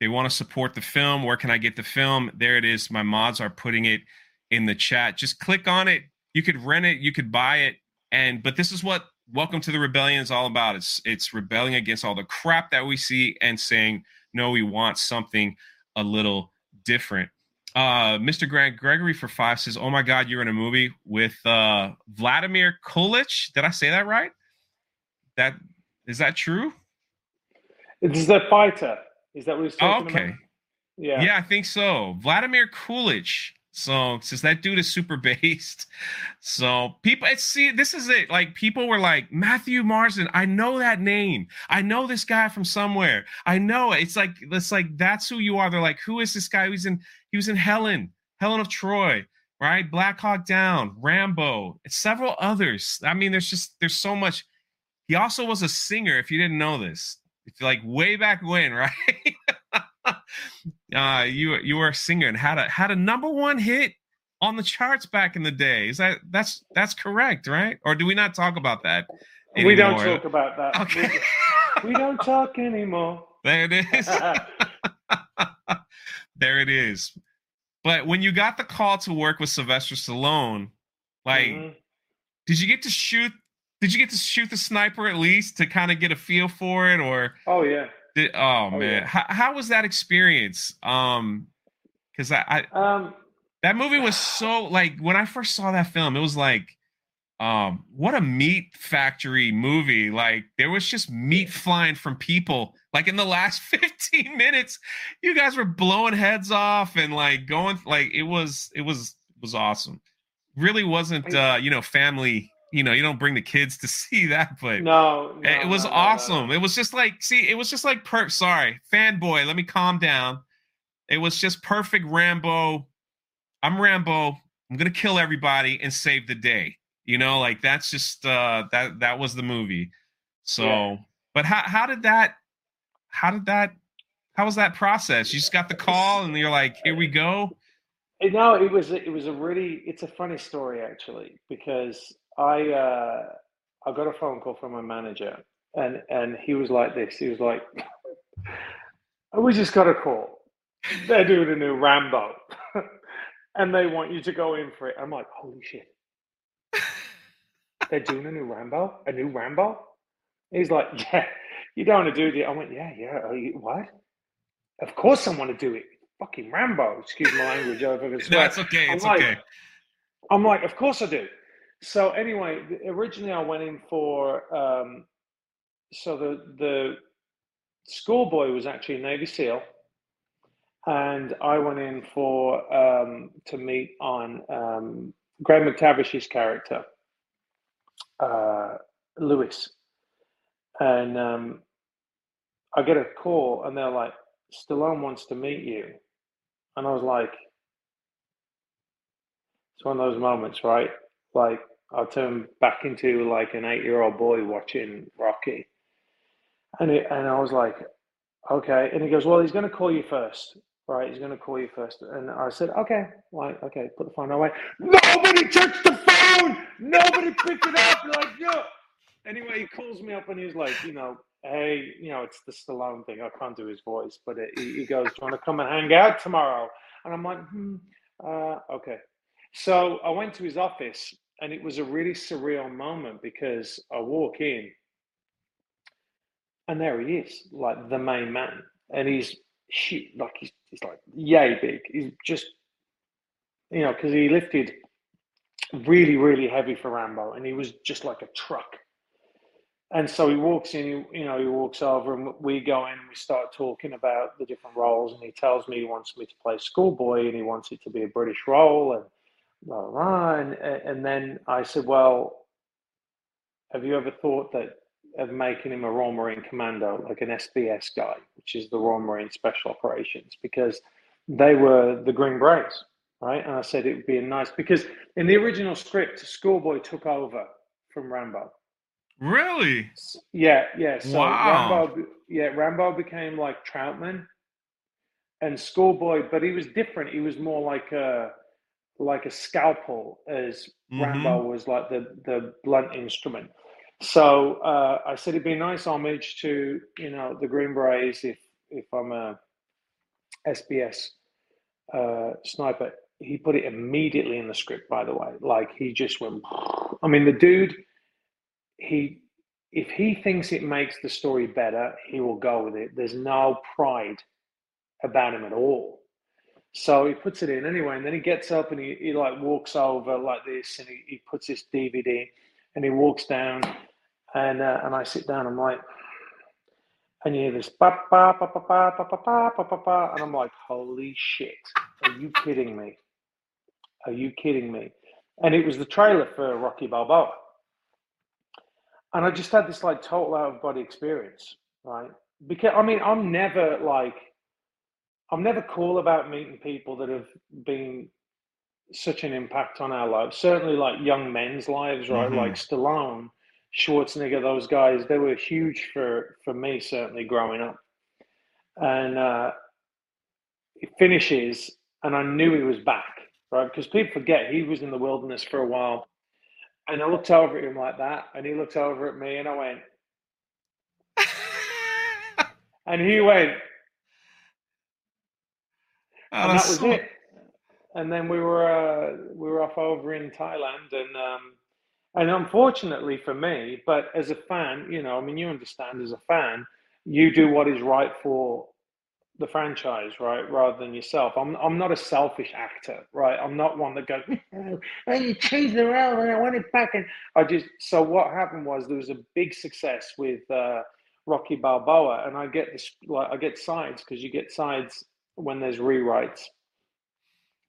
they want to support the film. Where can I get the film? There it is. My mods are putting it in the chat. Just click on it. You could rent it, you could buy it. And but this is what Welcome to the Rebellion is all about. It's it's rebelling against all the crap that we see and saying no, we want something a little different. Uh, Mr. Grant Gregory for five says, "Oh my God, you're in a movie with uh, Vladimir Kulich. Did I say that right? That is that true? Is the fighter? Is that what he's talking okay. about? Yeah, yeah, I think so. Vladimir Kulich. So since that dude is super based, so people see this is it. Like people were like Matthew Marsden. I know that name. I know this guy from somewhere. I know it. It's like it's like that's who you are. They're like, who is this guy? He's in he was in Helen, Helen of Troy, right? Black Hawk Down, Rambo, several others. I mean, there's just there's so much. He also was a singer. If you didn't know this, it's like way back when, right? Uh, you you were a singer and had a had a number one hit on the charts back in the day. Is that that's that's correct, right? Or do we not talk about that? Anymore? We don't talk about that. Okay. We, we don't talk anymore. There it is. there it is. But when you got the call to work with Sylvester Stallone, like, mm-hmm. did you get to shoot? Did you get to shoot the sniper at least to kind of get a feel for it, or? Oh yeah. Did, oh, oh, man, yeah. how, how was that experience? Um, because I, I um, that movie was so like when I first saw that film, it was like, um, what a meat factory movie! Like there was just meat flying from people. Like in the last 15 minutes, you guys were blowing heads off and like going like it was it was it was awesome. Really wasn't uh, you know family you know, you don't bring the kids to see that, but no, no it was no, awesome. No, it was just like, see, it was just like per sorry, fanboy, let me calm down. It was just perfect Rambo. I'm Rambo. I'm gonna kill everybody and save the day. You know, like that's just uh that that was the movie. So yeah. but how how did that how did that how was that process? You just got the call and you're like, here we go. No, it was it was a really it's a funny story actually because I uh, I got a phone call from my manager, and and he was like this. He was like, "We just got a call. They're doing a new Rambo, and they want you to go in for it." I'm like, "Holy shit! They're doing a new Rambo? A new Rambo?" He's like, "Yeah, you don't want to do it." I went, "Yeah, yeah. what? Of course I want to do it. Fucking Rambo. Excuse my language. Over no, it's okay. It's I'm okay. Like, I'm like, of course I do. So anyway, originally I went in for um, so the the schoolboy was actually a Navy SEAL, and I went in for um, to meet on um, Greg McTavish's character, uh, Lewis, and um, I get a call and they're like, Stallone wants to meet you, and I was like, it's one of those moments, right? Like I turned back into like an eight-year-old boy watching Rocky, and it, and I was like, okay. And he goes, well, he's going to call you first, right? He's going to call you first. And I said, okay, like, okay, put the phone away. Nobody touched the phone. Nobody picked it up. Like, yeah. Anyway, he calls me up and he's like, you know, hey, you know, it's the Stallone thing. I can't do his voice, but it, he goes, do you want to come and hang out tomorrow? And I'm like, hmm, uh, okay. So I went to his office and it was a really surreal moment because I walk in and there he is, like the main man, and he's like he's, he's like yay big. He's just, you know, because he lifted really, really heavy for Rambo, and he was just like a truck. And so he walks in, you know, he walks over, and we go in and we start talking about the different roles. And he tells me he wants me to play schoolboy, and he wants it to be a British role, and blah, blah, blah. And, and then I said, well, have you ever thought that of making him a Royal Marine Commando, like an SBS guy, which is the Royal Marine Special Operations, because they were the Green Berets, right? And I said it would be a nice because in the original script, Schoolboy took over from Rambo. Really? Yeah, yeah. So wow. Rambo, yeah, Rambo became like Trautman, and Schoolboy, but he was different. He was more like a like a scalpel as mm-hmm. Rambo was like the the blunt instrument. So uh, I said it'd be a nice homage to you know the Green Berets if if I'm a SBS uh, sniper. He put it immediately in the script, by the way. Like he just went. I mean, the dude. He if he thinks it makes the story better, he will go with it. There's no pride about him at all. So he puts it in anyway, and then he gets up and he, he like walks over like this, and he, he puts this DVD, and he walks down, and uh, and I sit down. I'm like, and you hear this ba ba ba ba ba ba ba ba ba ba ba, and I'm like, holy shit, are you kidding me? Are you kidding me? And it was the trailer for Rocky Balboa. And I just had this like total out of body experience, right? Because I mean, I'm never like, I'm never cool about meeting people that have been such an impact on our lives. Certainly, like young men's lives, right? Mm-hmm. Like Stallone, Schwarzenegger, those guys, they were huge for for me. Certainly, growing up, and uh, it finishes, and I knew he was back, right? Because people forget he was in the wilderness for a while, and I looked over at him like that, and he looked over at me, and I went, and he went, and that was it and then we were uh, we were off over in Thailand, and um, and unfortunately for me, but as a fan, you know, I mean, you understand as a fan, you do what is right for the franchise, right, rather than yourself. I'm I'm not a selfish actor, right? I'm not one that goes, oh, you changed around and I want it back, and I just. So what happened was there was a big success with uh, Rocky Balboa, and I get this like I get sides because you get sides when there's rewrites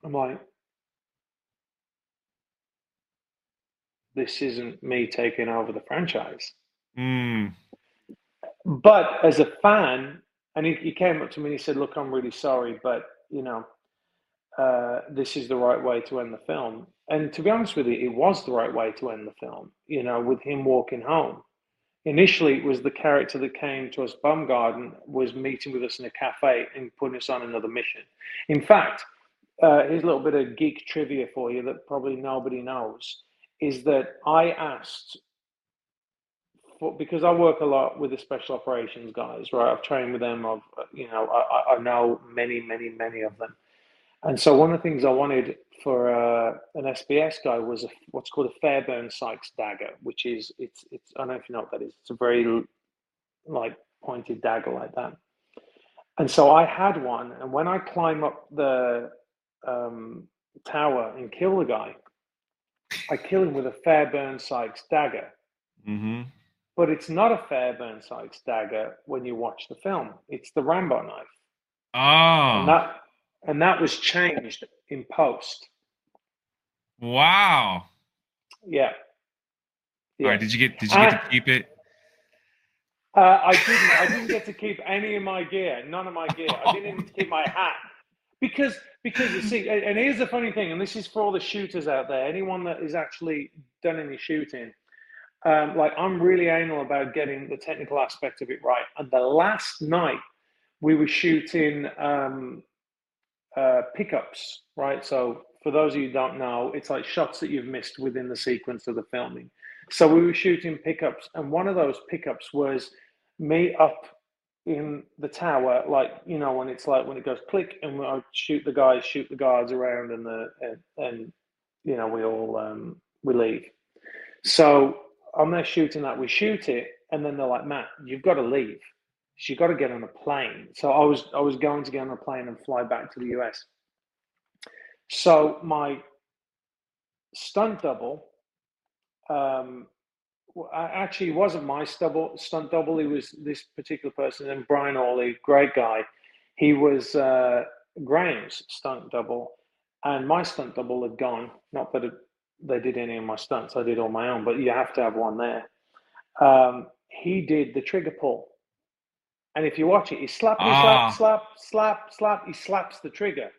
I'm like, this isn't me taking over the franchise. Mm. But as a fan, and he, he, came up to me and he said, Look, I'm really sorry, but you know, uh, this is the right way to end the film. And to be honest with you, it was the right way to end the film, you know, with him walking home. Initially, it was the character that came to us, Bumgarden, was meeting with us in a cafe and putting us on another mission. In fact, uh, here's a little bit of geek trivia for you that probably nobody knows is that I asked for, because I work a lot with the special operations guys, right? I've trained with them. I've, you know, I, I know many, many, many of them. And so one of the things I wanted for uh, an SBS guy was a, what's called a Fairbairn Sykes dagger, which is it's it's I don't know if you know what that is. It's a very like pointed dagger like that. And so I had one, and when I climb up the um, tower and kill the guy, I kill him with a Fairbairn Sykes dagger. Mm-hmm. But it's not a Fairbairn Sykes dagger when you watch the film. It's the Rambo knife. Oh. And that, and that was changed in post. Wow. Yeah. yeah. All right. Did you get? Did you get to keep it? Uh, I didn't. I didn't get to keep any of my gear. None of my gear. I didn't even keep my hat because because you see, and here's the funny thing, and this is for all the shooters out there, anyone that is actually done any shooting. Um, like I'm really anal about getting the technical aspect of it right. And the last night we were shooting um, uh, pickups, right? So for those of you who don't know, it's like shots that you've missed within the sequence of the filming. So we were shooting pickups, and one of those pickups was me up in the tower, like you know, when it's like when it goes click, and I shoot the guys, shoot the guards around, and the and, and you know we all um, we leave. So I'm there shooting that. We shoot it, and then they're like, Matt, you've got to leave. You've got to get on a plane. So I was I was going to get on a plane and fly back to the US. So my stunt double um, actually wasn't my stubble, stunt double. He was this particular person, and Brian Orley, great guy. He was uh, Graham's stunt double, and my stunt double had gone. Not that it, they did any of my stunts; I did all my own. But you have to have one there. Um, he did the trigger pull, and if you watch it, he slap, he ah. slap, slap, slap, slap. He slaps the trigger,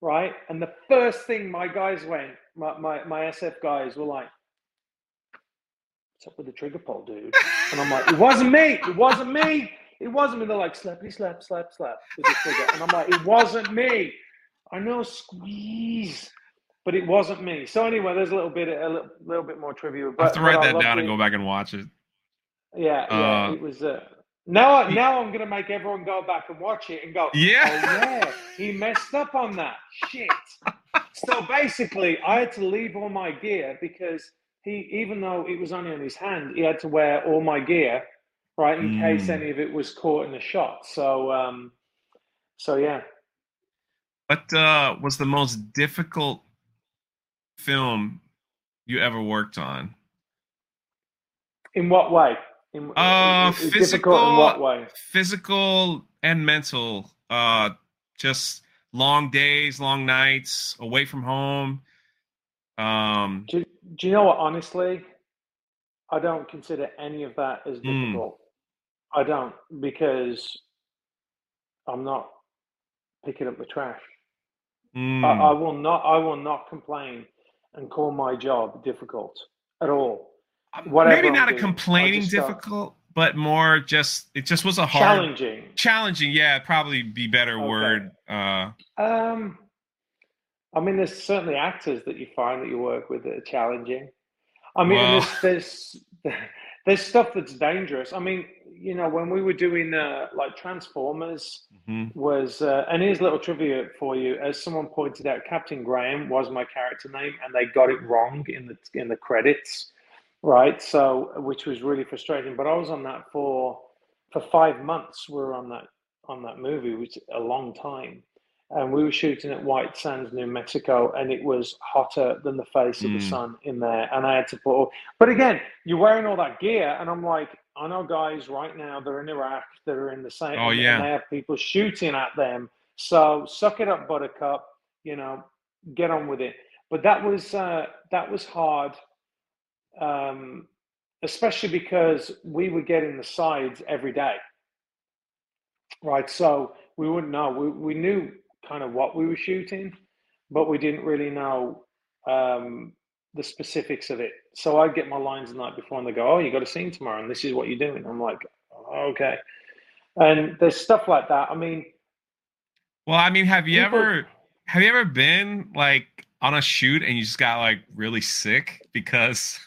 right? And the first thing my guys went, my my, my SF guys were like what's up with the trigger pull, dude? And I'm like, it wasn't me. It wasn't me. It wasn't me. They're like, slappy, slap, slap, slap with the trigger. And I'm like, it wasn't me. I know, squeeze. But it wasn't me. So anyway, there's a little bit, a little, little bit more trivia. But, I have to write that down it. and go back and watch it. Yeah, yeah. Uh, it was. Uh, now, now I'm gonna make everyone go back and watch it and go. Yeah. Oh, yeah. He messed up on that. Shit. so basically, I had to leave all my gear because he even though it was only on his hand, he had to wear all my gear, right, in mm. case any of it was caught in the shot. So, um, so yeah. What uh, was the most difficult film you ever worked on? In what way? In, uh, physical. In what way? Physical and mental. Uh, just long days, long nights, away from home Um, Do, do you know what? Honestly, I don't consider any of that as Mm. difficult. I don't because I'm not picking up the trash. mm, I, I will not. I will not complain and call my job difficult at all. Whatever maybe not a complaining difficult, but more just it just was a hard Challenging. challenging. Yeah, probably be better Okay. word. Uh, Um, I mean, there's certainly actors that you find that you work with that are challenging. I mean, Well- there's, there's there's stuff that's dangerous. I mean, you know, when we were doing uh, like Transformers mhm. was, uh, and here's a little trivia for you. As someone pointed out, Captain Graham was my character name, and they got it wrong in the in the credits, right? So, which was really frustrating. But I was on that for for five months. We were on that on that movie, which a long time. And we were shooting at White Sands, New Mexico, and it was hotter than the face of the Mm. sun in there. And I had to put, but again, you're wearing all that gear, and I'm like, I know guys right now they're in Iraq that are in the same, Oh, yeah. and they have people shooting at them. So suck it up, Buttercup. You know, get on with it. But that was uh, that was hard, um, especially because we were getting the sides every day, right? So we wouldn't know. We we knew kind of what we were shooting, but we didn't really know um, the specifics of it. So I'd get my lines the night before, and they go, "Oh, you got a scene tomorrow, and this is what you're doing." I'm like, "Oh, "Okay." And there's stuff like that. I mean, Well, I mean, have you People- ever have you ever been like on a shoot and you just got like really sick because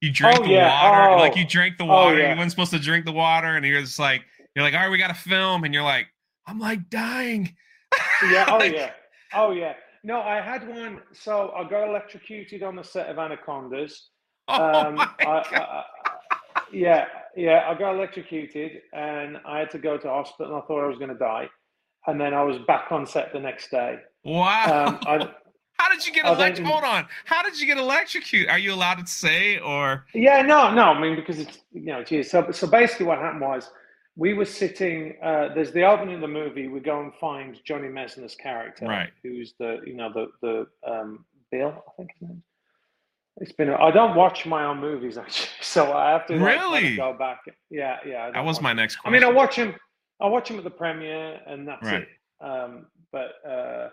you drank Oh, the yeah. water, Oh. like you drank the Oh, water, yeah. you weren't supposed to drink the water, and you're just like you're like, all right, we got to film, and you're like, I'm like dying. yeah, oh Like, yeah, oh yeah. No, I had one. So I got electrocuted on the set of Anacondas. Oh Um, my I, God. I, I, yeah, yeah. I got electrocuted, and I had to go to hospital. I thought I was going to die, and then I was back on set the next day. wow. Um, I, How did you get electrocuted? Hold on. How did you get electrocuted? Are you allowed to say or? Yeah, no, no. I mean, because it's you know, geez. So, so basically, what happened was we were sitting. Uh, there's the opening of the movie. We go and find Johnny Messner's character, Right. Who's the you know the the um, Bill, I think his name. It's been. I don't watch my own movies actually, so I have to like, Really? go back. Yeah, yeah. That was my next I mean, I watch him. I watch him at the premiere, and that's Right. it. Um, but uh,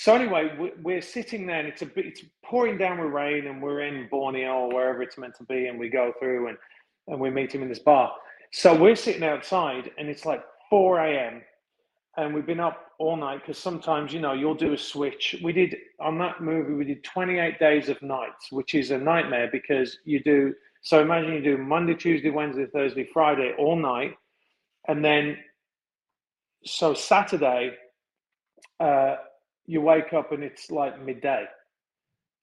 so anyway, we- we're sitting there, and it's a bit, it's pouring down with rain, and we're in Borneo or wherever it's meant to be, and we go through and and we meet him in this bar. So we're sitting outside, and it's like 4 a.m. And we've been up all night because sometimes, you know, you'll do a switch. We did on that movie, we did 28 days of nights, which is a nightmare because you do. So imagine you do Monday, Tuesday, Wednesday, Thursday, Friday all night. And then, so Saturday, uh, you wake up and it's like midday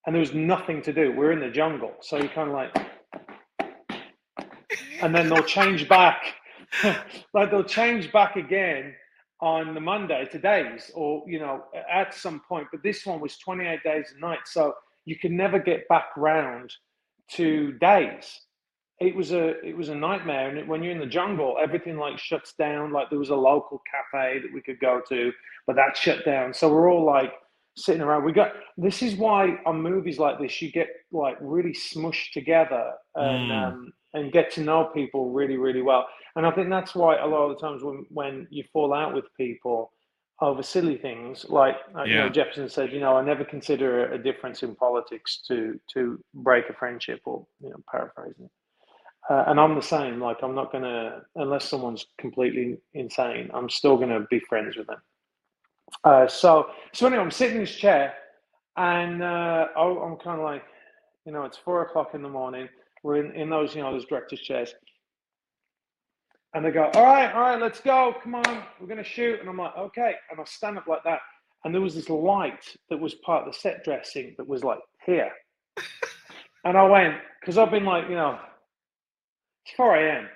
and there was nothing to do. We're in the jungle. So you're kind of like, and then they'll change back. like they'll change back again on the Monday to days or, you know, at some point. But this one was 28 days and nights. So you can never get back round to days. It was a it was a nightmare, and when you're in the jungle, everything like shuts down. Like there was a local cafe that we could go to, but that shut down. So we're all like sitting around. We got this is why on movies like this you get like really smushed together and Mm. um, and get to know people really really well. And I think that's why a lot of the times when when you fall out with people over silly things, like uh, you know Jefferson said, you know, I never consider a difference in politics to to break a friendship or you know paraphrasing. Uh, and I'm the same. Like I'm not gonna unless someone's completely insane. I'm still gonna be friends with them. Uh, so so anyway, I'm sitting in this chair, and uh, I'm kind of like, you know, it's four o'clock in the morning. We're in, in those you know those directors' chairs, and they go, all right, all right, let's go. Come on, we're gonna shoot. And I'm like, okay. And I stand up like that, and there was this light that was part of the set dressing that was like here. And I went, because I've been like, you know, 4 a.m.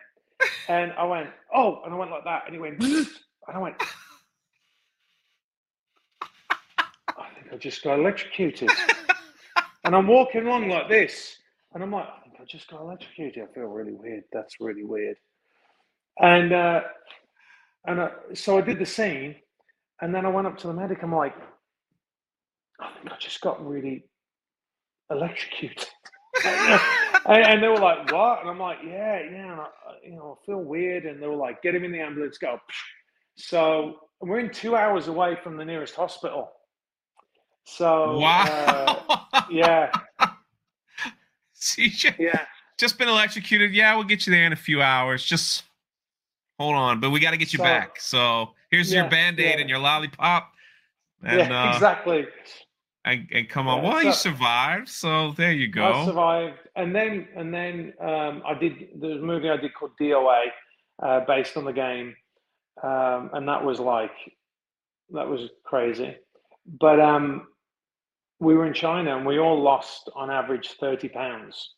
And I went, oh, and I went like that. And he went, and I went, I think I just got electrocuted. and I'm walking along like this. And I'm like, I think I just got electrocuted. I feel really weird. That's really weird. And uh, and uh, so I did the scene. And then I went up to the medic. I'm like, I think I just got really electrocuted. and, and, they were like, what? And I'm like, yeah, yeah. And I, you know, I feel weird. And they were like, get him in the ambulance, go. So we're in two hours away from the nearest hospital. So wow, uh, yeah. CJ, yeah, just been electrocuted. Yeah, we'll get you there in a few hours. Just hold on, but we got to get you so, back. So here's yeah, your band aid yeah. and your lollipop. And, yeah, uh, exactly. And, and come on, yeah, well, so, you survived, so there you go. I survived, and then and then um, I did. There's a movie I did called DOA, uh, based on the game, um, and that was like that was crazy. But um, we were in China, and we all lost on average thirty pounds.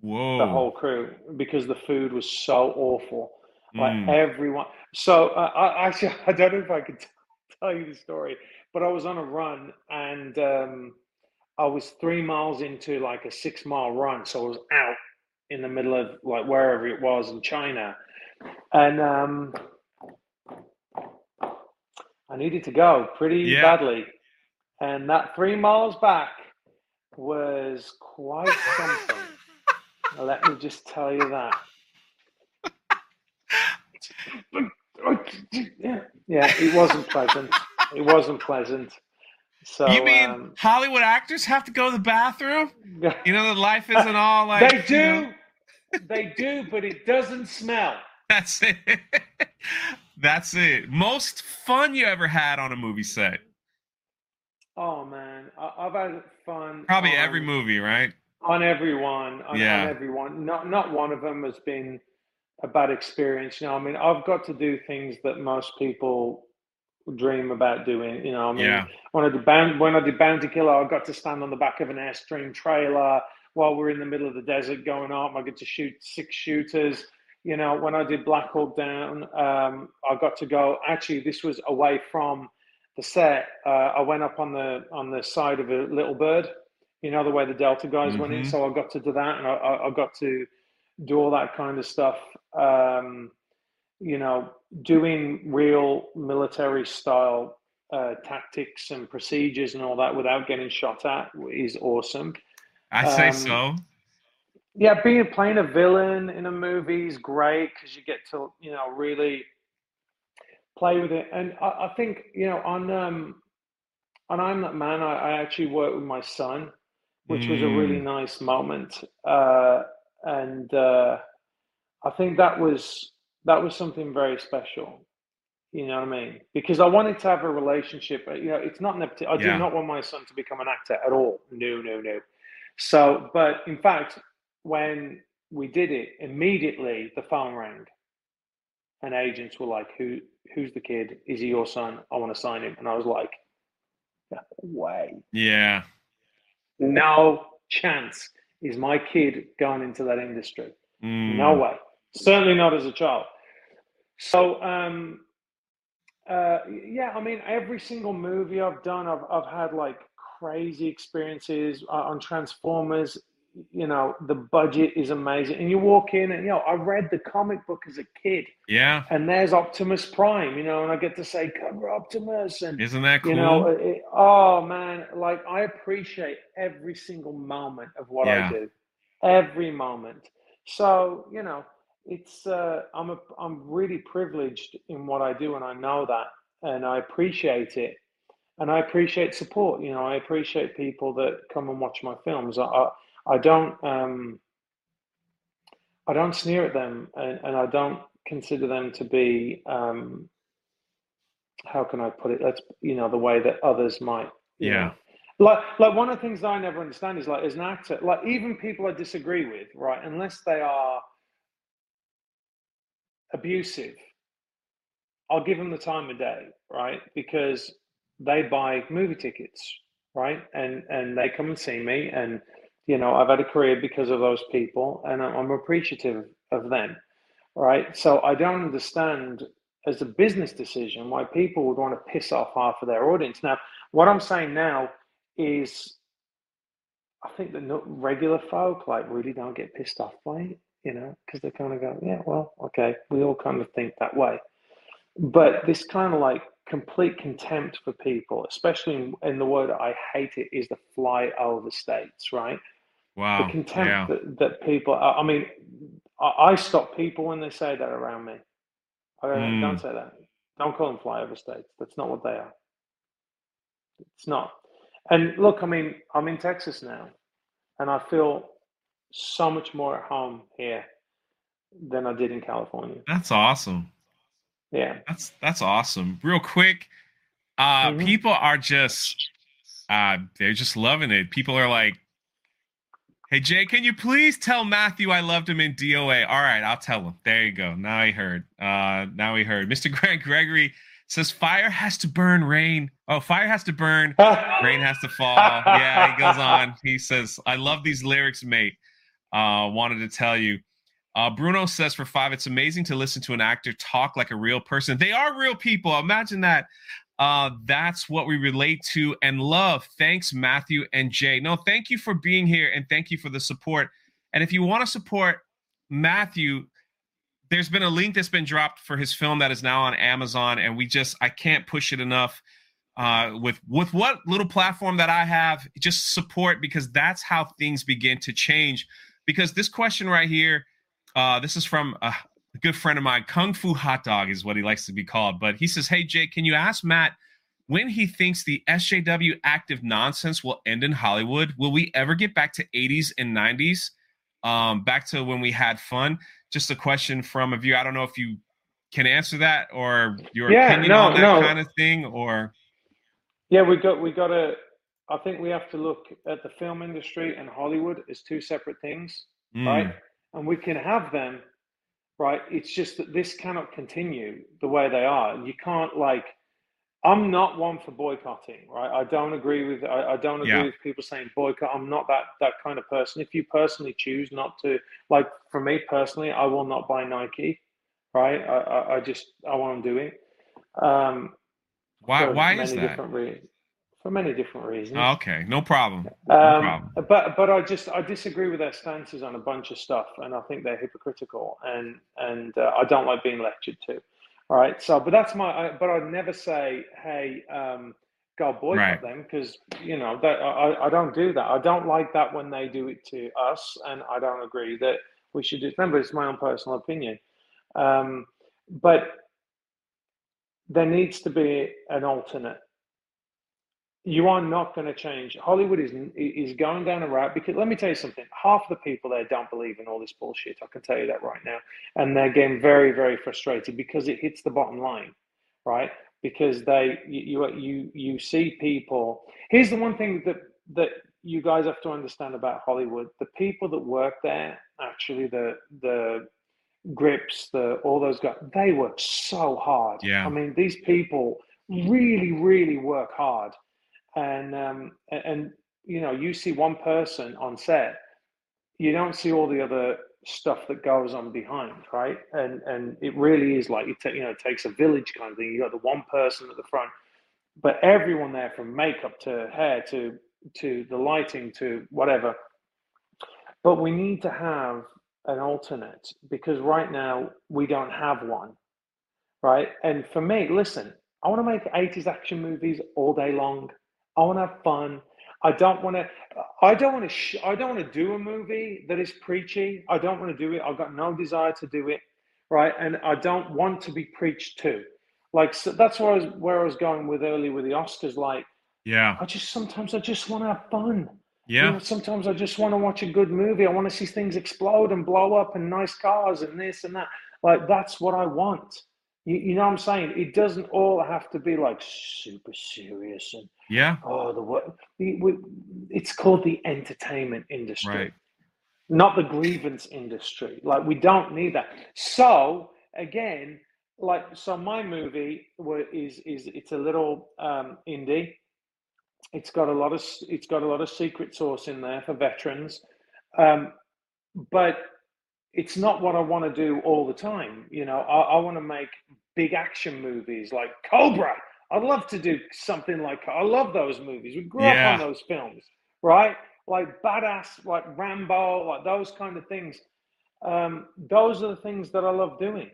Whoa! The whole crew because the food was so awful. Like mm. everyone. So uh, I actually I don't know if I could tell you the story but I was on a run and um, I was three miles into like a six mile run. So I was out in the middle of like wherever it was in China. And um, I needed to go pretty yeah. badly. And that three miles back was quite something. Let me just tell you that. yeah, yeah, it wasn't pleasant it wasn't pleasant. So you mean um, Hollywood actors have to go to the bathroom? You know, the life isn't all like they do. You know... they do, but it doesn't smell. That's it. That's it. Most fun you ever had on a movie set? Oh man, I, have had fun. Probably on, every movie, right? On everyone. On, yeah. on everyone. Not not one of them has been a bad experience. You know, I mean, I've got to do things that most people dream about doing. You know, I mean, yeah. when I did Bounty, when I did Bounty Killer, I got to stand on the back of an Airstream trailer while we're in the middle of the desert going up. I get to shoot six shooters. You know, when I did Black Hawk Down, um, I got to go. Actually, this was away from the set. Uh, I went up on the on the side of a little bird. You know, the way the Delta guys mm-hmm. went in. Mm-hmm. So I got to do that, and I, I, got to do all that kind of stuff. Um, you know, doing real military style uh, tactics and procedures and all that without getting shot at is awesome. I say um, so. Yeah, being playing a villain in a movie is great because you get to you know really play with it. And I, I think you know on um, on I'm That Man, I, I actually worked with my son, which mm. was a really mm. nice moment. Uh, and uh, I think that was that was something very special. You know what I mean? Because I wanted to have a relationship. You know, it's not nepotism. I yeah. do not want my son to become an actor at all. No, no, no. So, but in fact, when we did it, immediately the phone rang, and agents were like, "Who? Who's the kid? Is he your son? I want to sign him." And I was like, "No way." Yeah. No chance is my kid going into that industry. Mm. No way. Certainly not as a child. So, um, uh, yeah, I mean, every single movie I've done, I've, I've had like crazy experiences uh, on Transformers. You know, the budget is amazing. And you walk in and, you know, I read the comic book as a kid. Yeah. And there's Optimus Prime, you know, and I get to say, cover Optimus. And, isn't that cool? You know, it, oh man, like I appreciate every single moment of what yeah. I do. Every moment. So, you know, it's uh, I'm a, I'm really privileged in what I do, and I know that, and I appreciate it, and I appreciate support. You know, I appreciate people that come and watch my films. I I, I don't um, I don't sneer at them, and, and I don't consider them to be um, how can I put it? Let's you know the way that others might. Yeah. Know. Like, like one of the things I never understand is like as an actor, like even people I disagree with, right? Unless they are abusive, I'll give them the time of day, right? Because they buy movie tickets, right? And and they come and see me, and you know I've had a career because of those people, and I'm appreciative of them, right? So I don't understand as a business decision why people would want to piss off half of their audience. Now, what I'm saying now is, I think that regular folk like really don't get pissed off by it you know, because they kind of go, yeah, well, okay, we all kind of think that way. But this kind of like complete contempt for people, especially in, in the word I hate it, is the fly over states, right? Wow. The contempt yeah. that, that people. I mean, I, I stop people when they say that around me. I go, Mm. don't say that. Don't call them flyover states. That's not what they are. It's not. And look, I mean, I'm in Texas now, and I feel so much more at home here than I did in California. That's awesome. Yeah. That's that's awesome. Real quick, uh, Mhm. people are just uh, they're just loving it. People are like, "Hey Jay, can you please tell Matthew I loved him in DOA?" All right, I'll tell him. There you go. Now he heard. Uh, now he heard. Mr. Greg Gregory says, "Fire has to burn, rain. Oh, fire has to burn, rain has to fall." Yeah, he goes on. He says, "I love these lyrics, mate." Uh, wanted to tell you. Uh, Bruno says for five, it's amazing to listen to an actor talk like a real person. They are real people. Imagine that. Uh, that's what we relate to and love. Thanks, Matthew and Jay. No, thank you for being here and thank you for the support. And if you want to support Matthew, there's been a link that's been dropped for his film that is now on Amazon, and we just I can't push it enough. Uh, with with what little platform that I have, just support because that's how things begin to change. Because this question right here, uh, this is from a good friend of mine, Kung Fu Hot Dog is what he likes to be called. But he says, Hey, Jake, can you ask Matt when he thinks the SJW active nonsense will end in Hollywood? Will we ever get back to 80s and 90s? Um, back to when we had fun? Just a question from a viewer. I don't know if you can answer that or your Yeah, opinion no, on that no. kind of thing or Yeah, we got we got to. I think we have to look at the film industry and Hollywood as two separate things, Mm, right? And we can have them, right? It's just that this cannot continue the way they are. You can't like. I'm not one for boycotting, right? I don't agree with. I, I don't agree Yeah. with people saying boycott. I'm not that that kind of person. If you personally choose not to, like for me personally, I will not buy Nike, right? I I, I just I won't do it. Um, why why is that? different reasons. For many different reasons. Okay, no problem. No Um, problem. but but I just I disagree with their stances on a bunch of stuff, and I think they're hypocritical, and and uh, I don't like being lectured to. Right. So, but that's my. I, but I'd never say, hey, um, go boycott Right. them because you know that I, I don't do that. I don't like that when they do it to us, and I don't agree that we should do. Remember, it's my own personal opinion. Um, but there needs to be an alternate you are not going to change. Hollywood is is going down a route because let me tell you something. Half of the people there don't believe in all this bullshit. I can tell you that right now, and they're getting very very frustrated because it hits the bottom line, right? Because they you you you, you see people. Here's the one thing that that you guys have to understand about Hollywood: the people that work there, actually, the the grips, the all those guys, they work so hard. Yeah. I mean, these people really really work hard and um, and you know you see one person on set you don't see all the other stuff that goes on behind right? And and it really is like it ta- you know it takes a village kind of thing. You got the one person at the front but everyone there from makeup to hair to to the lighting to whatever. But we need to have an alternate because right now we don't have one right? And for me listen i want to make 80s action movies all day long I want to have fun. I don't want to. I don't want to. Sh- I don't want to do a movie that is preachy. I don't want to do it. I've got no desire to do it, right? And I don't want to be preached to. Like so that's where I was where I was going with earlier with the Oscars. Like Yeah, I just sometimes I just want to have fun. You yeah, know, sometimes I just want to watch a good movie. I want to see things explode and blow up and nice cars and this and that. Like that's what I want. You, you know what I'm saying? It doesn't all have to be like super serious and yeah. oh the what it's called the entertainment industry Right. not the grievance industry like we don't need that so again like so my movie is is it's a little um indie it's got a lot of it's got a lot of secret sauce in there for veterans um but it's not what i want to do all the time you know i, I want to make big action movies like cobra i'd love to do something like i love those movies we grew up on those films right like badass like rambo like those kind of things um, those are the things that i love doing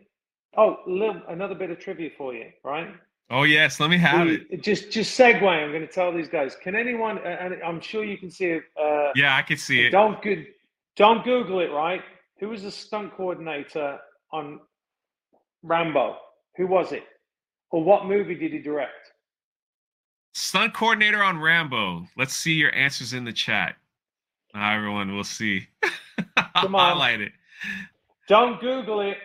oh little, another bit of trivia for you right Oh yes, let me have we, it. Just just segue. I'm going to tell these guys. Can anyone? And I'm sure you can see it. Uh, yeah, I can see it. Don't good. Don't Google it. Right? Who was the stunt coordinator on Rambo? Who was it? Or what movie did he direct? Stunt coordinator on Rambo. Let's see your answers in the chat. Uh, everyone, we'll see. Come on. Highlight it. Don't Google it.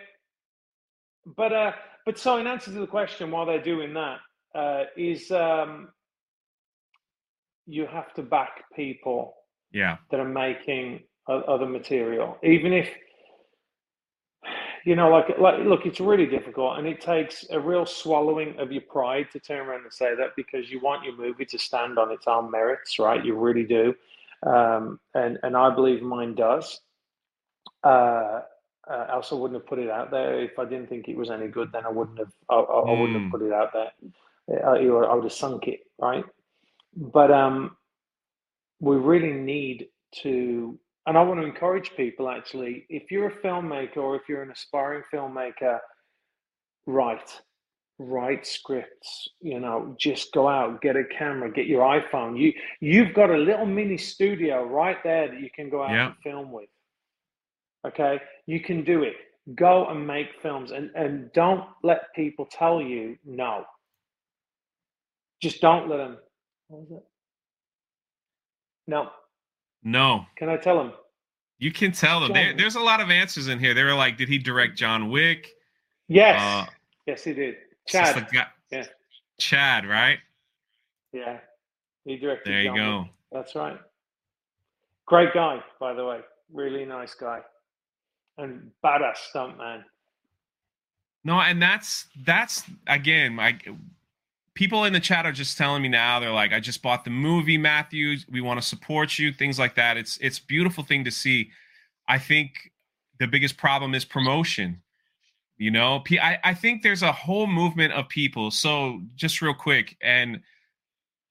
But uh, but so in answer to the question, while they're doing that, uh, is um, you have to back people yeah that are making other material even if you know like like look it's really difficult and it takes a real swallowing of your pride to turn around and say that because you want your movie to stand on its own merits right you really do um, and and i believe mine does uh, uh, I wouldn't have put it out there. If I didn't think it was any good, then I wouldn't have. I, I. I wouldn't have hmm. put it out there. I, I would have sunk it, right? But um, we really need to, and I want to encourage people actually. If you're a filmmaker or if you're an aspiring filmmaker, write, write scripts. You know, just go out, get a camera, get your iPhone. You you've got a little mini studio right there that you can go out and film with Okay, you can do it. Go and make films and, and don't let people tell you no. Just don't let them. What was it? No. No. Can I tell him? You can tell them. There, there's a lot of answers in here. They were like, did he direct John Wick? Yes. Uh, yes, he did. Chad. Yeah. Chad, right? Yeah. He directed. There you John go. Wick. That's right. Great guy, by the way. Really nice guy and badass stuntman. No, and that's that's again, like people in the chat are just telling me now. They're like, "I just bought the movie, Matthews. We want to support you." Things like that. It's it's beautiful thing to see. I think the biggest problem is promotion. You know, I, I think there's a whole movement of people. So just real quick, and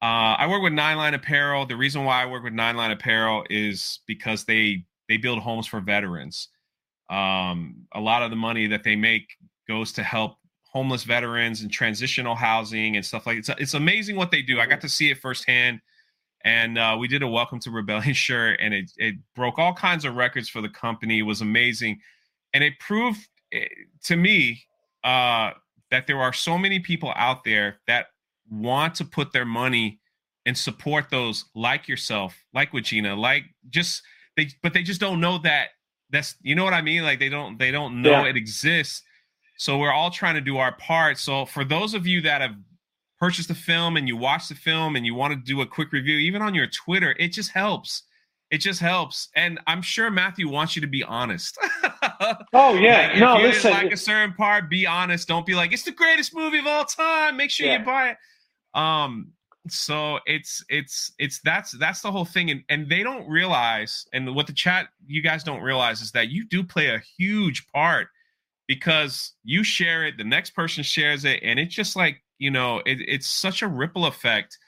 uh, I work with Nine Line Apparel. The reason why I work with Nine Line Apparel is because they they build homes for veterans. Um, a lot of the money that they make goes to help homeless veterans and transitional housing and stuff like. It's, it's amazing what they do. I got to see it firsthand. And uh, we did a Welcome to Rebellion shirt, and it, it broke all kinds of records for the company. It was amazing. And it proved eh, to me uh, that there are so many people out there that want to put their money and support those like yourself, like Regina, like just they, but they just don't know that that's you know what I mean. Like they don't they don't know yeah. it exists. So we're all trying to do our part. So for those of you that have purchased the film and you watch the film and you want to do a quick review, even on your Twitter, it just helps. It just helps. And I'm sure Matthew wants you to be honest. oh yeah. like, no, if you listen. like a certain part, be honest. Don't be like, it's the greatest movie of all time. Make sure yeah. you buy it. Um, so it's it's it's that's that's the whole thing and and they don't realize and what the chat you guys don't realize is that you do play a huge part because you share it the next person shares it and it's just like you know it, it's such a ripple effect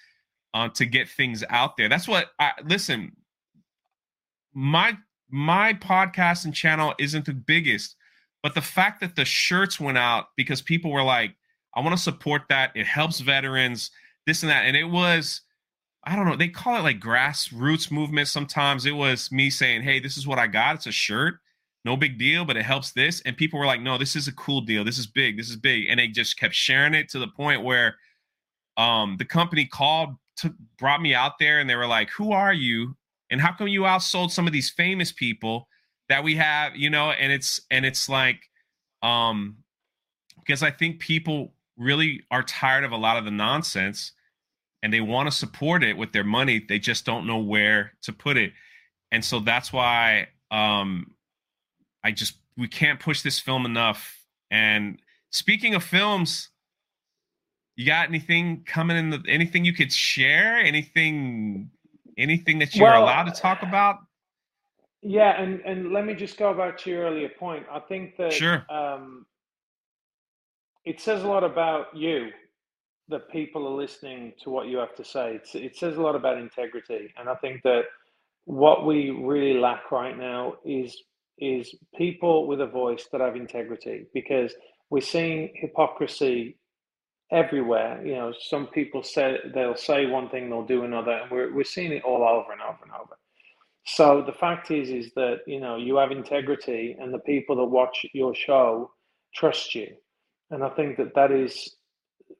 uh, to get things out there that's what i listen my my podcast and channel isn't the biggest but the fact that the shirts went out because people were like i want to support that it helps veterans this and that. And it was, I don't know, they call it like grassroots movement sometimes. It was me saying, hey, this is what I got. It's a shirt. No big deal, but it helps this. And people were like, no, this is a cool deal. This is big. This is big. And they just kept sharing it to the point where um, the company called, to, brought me out there and they were like, who are you? And how come you outsold some of these famous people that we have, you know? And it's, and it's like, um, because I think people really are tired of a lot of the nonsense and they want to support it with their money they just don't know where to put it and so that's why um i just we can't push this film enough. And speaking of films you got anything coming in the anything you could share? Anything anything that you're well, allowed to talk about? Yeah and and let me just go back to your earlier point. I think that sure. um it says a lot about you that people are listening to what you have to say. It's, it says a lot about integrity, and I think that what we really lack right now is is people with a voice that have integrity because we're seeing hypocrisy everywhere. You know, some people say they'll say one thing, they'll do another, and we're we're seeing it all over and over and over. So the fact is, is that you know you have integrity, and the people that watch your show trust you, and I think that that is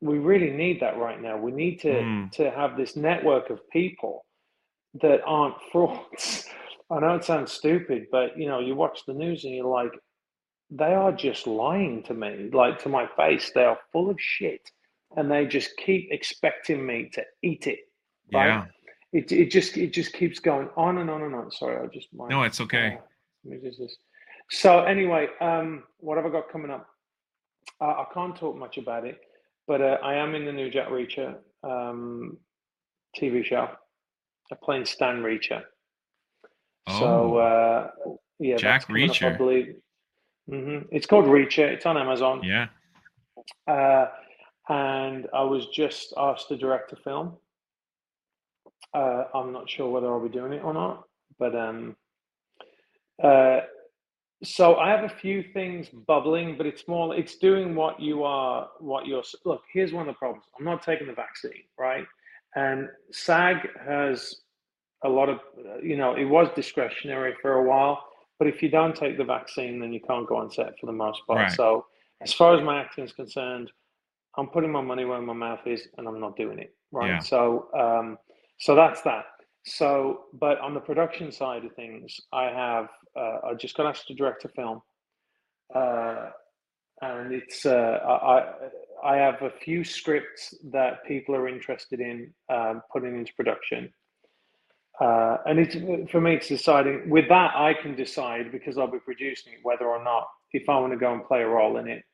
we really need that right now. We need to mm. to have this network of people that aren't frauds. I know it sounds stupid, but you know, you watch the news and you're like, they are just lying to me, like to my face. They are full of shit, and they just keep expecting me to eat it. Right? Yeah. It, it just it just keeps going on and on and on. Sorry, I just no, it's okay. Uh, so anyway, um, what have I got coming up? Uh, I can't talk much about it, but uh, I am in the new Jack Reacher um, TV show. I'm playing Stan Reacher. Oh. So uh, yeah, Jack Reacher. Up, I believe. Mm-hmm. It's called Reacher. It's on Amazon. Yeah. Uh, and I was just asked to direct a film. Uh, I'm not sure whether I'll be doing it or not, but um, uh, so I have a few things bubbling, but it's more. It's doing what you are. What you're. Look, here's one of the problems. I'm not taking the vaccine, right? And SAG has a lot of, you know, it was discretionary for a while, but if you don't take the vaccine, then you can't go on set for the most part. Right. So, as far as my acting is concerned, I'm putting my money where my mouth is, and I'm not doing it. Right. Yeah. So, um, so that's that. So, but on the production side of things, I have uh, I just got asked to direct a film, uh, and it's uh, I I have a few scripts that people are interested in um, putting into production. Uh, and it's for me, it's deciding. With that, I can decide because I'll be producing it whether or not, if I want to go and play a role in it,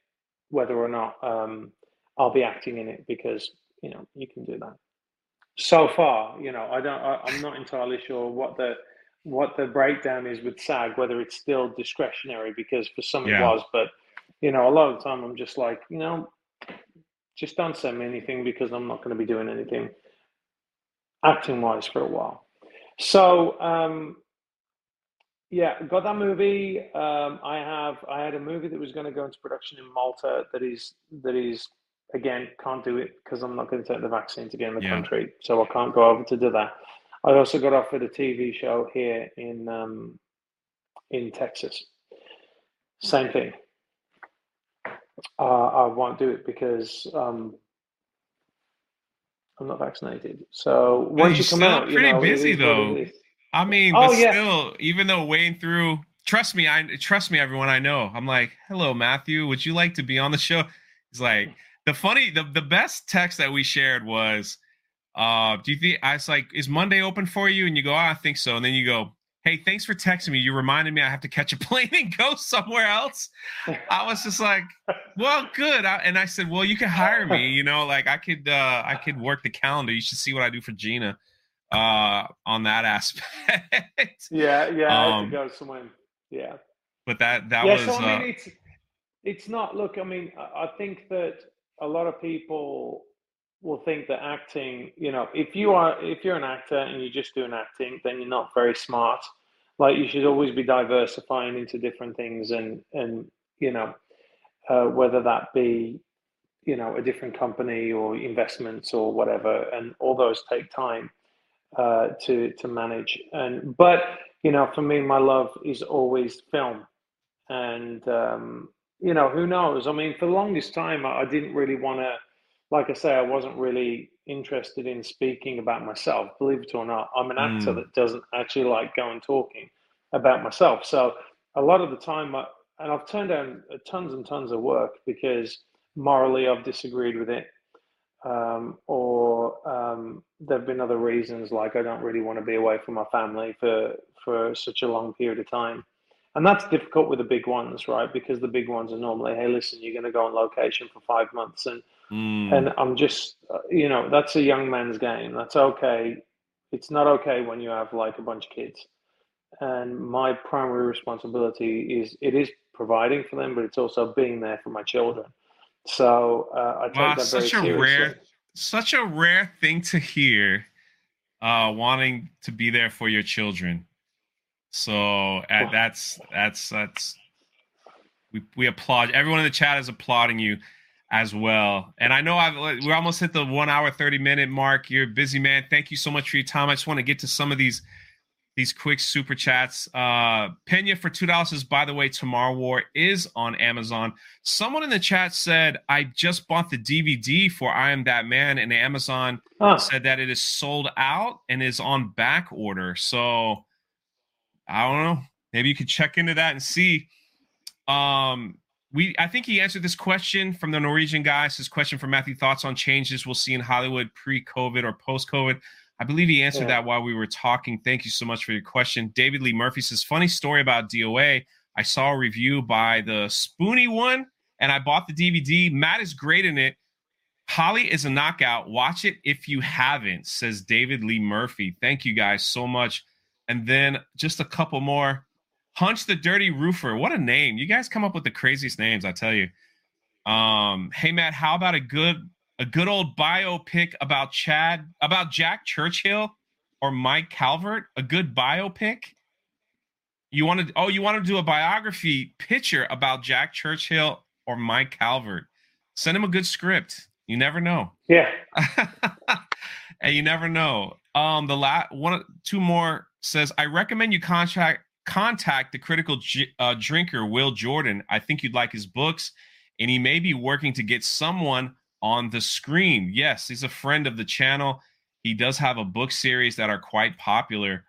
whether or not um, I'll be acting in it because you know you can do that. So far, you know, I don't. I, I'm not entirely sure what the what the breakdown is with SAG, whether it's still discretionary because for some yeah. it was, but you know, a lot of the time I'm just like, you know, just don't send me anything because I'm not going to be doing anything acting wise for a while. So, um, yeah, got that movie. Um, I have. I had a movie that was going to go into production in Malta. That is. That is. Again, can't do it because I'm not going to take the vaccine to get in the yeah. country, so I can't go over to do that. I also got offered a TV show here in um, in Texas. Same thing uh, I won't do it because um, I'm not vaccinated. So once you, you come out, pretty you know, busy though. I mean, oh, but yeah. still, even though wading through, trust me, I trust me, everyone I know. I'm like, hello, Matthew, would you like to be on the show? He's like, the funny, the the best text that we shared was, uh, do you think I was like, is Monday open for you? And you go, oh, I think so. And then you go, hey, thanks for texting me. You reminded me I have to catch a plane and go somewhere else. I was just like, well, good. I, and I said, well, you can hire me. You know, like I could, uh, I could work the calendar. You should see what I do for Gina, uh, on that aspect. Yeah, yeah, um, I go somewhere. Yeah. But that that yeah, was. So, I mean, uh, it's it's not. Look, I mean, I think that a lot of people will think that acting, you know, if you are if you're an actor and you're just doing acting, then you're not very smart. Like you should always be diversifying into different things and and you know, uh, whether that be you know a different company or investments or whatever, and all those take time uh, to to manage. And but you know, for me, my love is always film, and um, you know, who knows? I mean, for the longest time, I, I didn't really want to like I say, I wasn't really interested in speaking about myself. Believe it or not, I'm an actor mm. that doesn't actually like going talking about myself. So a lot of the time, I, and I've turned down tons and tons of work because morally I've disagreed with it, um, or um, there've been other reasons like I don't really want to be away from my family for for such a long period of time. And that's difficult with the big ones, right? Because the big ones are normally, hey, listen, you're going to go on location for five months and Mm. And I'm just, uh, you know, that's a young man's game. That's okay. It's not okay when you have like a bunch of kids. And my primary responsibility is it is providing for them, but it's also being there for my children. So uh, I take wow, that such very a seriously. rare, such a rare thing to hear. Uh, wanting to be there for your children. So uh, that's that's that's we we applaud everyone in the chat is applauding you as well. And I know I've we're almost hit the one hour, 30 minute mark. You're a busy man. Thank you so much for your time. I just want to get to some of these these quick super chats. Uh Pena for two dollars says, by the way, Tomorrow War is on Amazon. Someone in the chat said, I just bought the DVD for I Am That Man, and Amazon huh. said that it is sold out and is on back order. So I don't know. Maybe you could check into that and see. Um we I think he answered this question from the Norwegian guy. His question from Matthew: Thoughts on changes we'll see in Hollywood pre-COVID or post-COVID? I believe he answered yeah. that while we were talking. Thank you so much for your question. David Lee Murphy says, "Funny story about DOA. I saw a review by the Spoony one, and I bought the DVD. Matt is great in it. Holly is a knockout. Watch it if you haven't." Says David Lee Murphy. Thank you guys so much. And then just a couple more. Hunch the Dirty Roofer. What a name. You guys come up with the craziest names, I tell you. Um, hey Matt, how about a good a good old biopic about Chad about Jack Churchill or Mike Calvert? A good biopic? You want to oh, you want to do a biography picture about Jack Churchill or Mike Calvert. Send him a good script. You never know. Yeah. and you never know. Um, the last one, two more says, I recommend you contact contact the critical uh, drinker Will Jordan. I think you'd like his books, and he may be working to get someone on the screen. Yes, he's a friend of the channel. He does have a book series that are quite popular.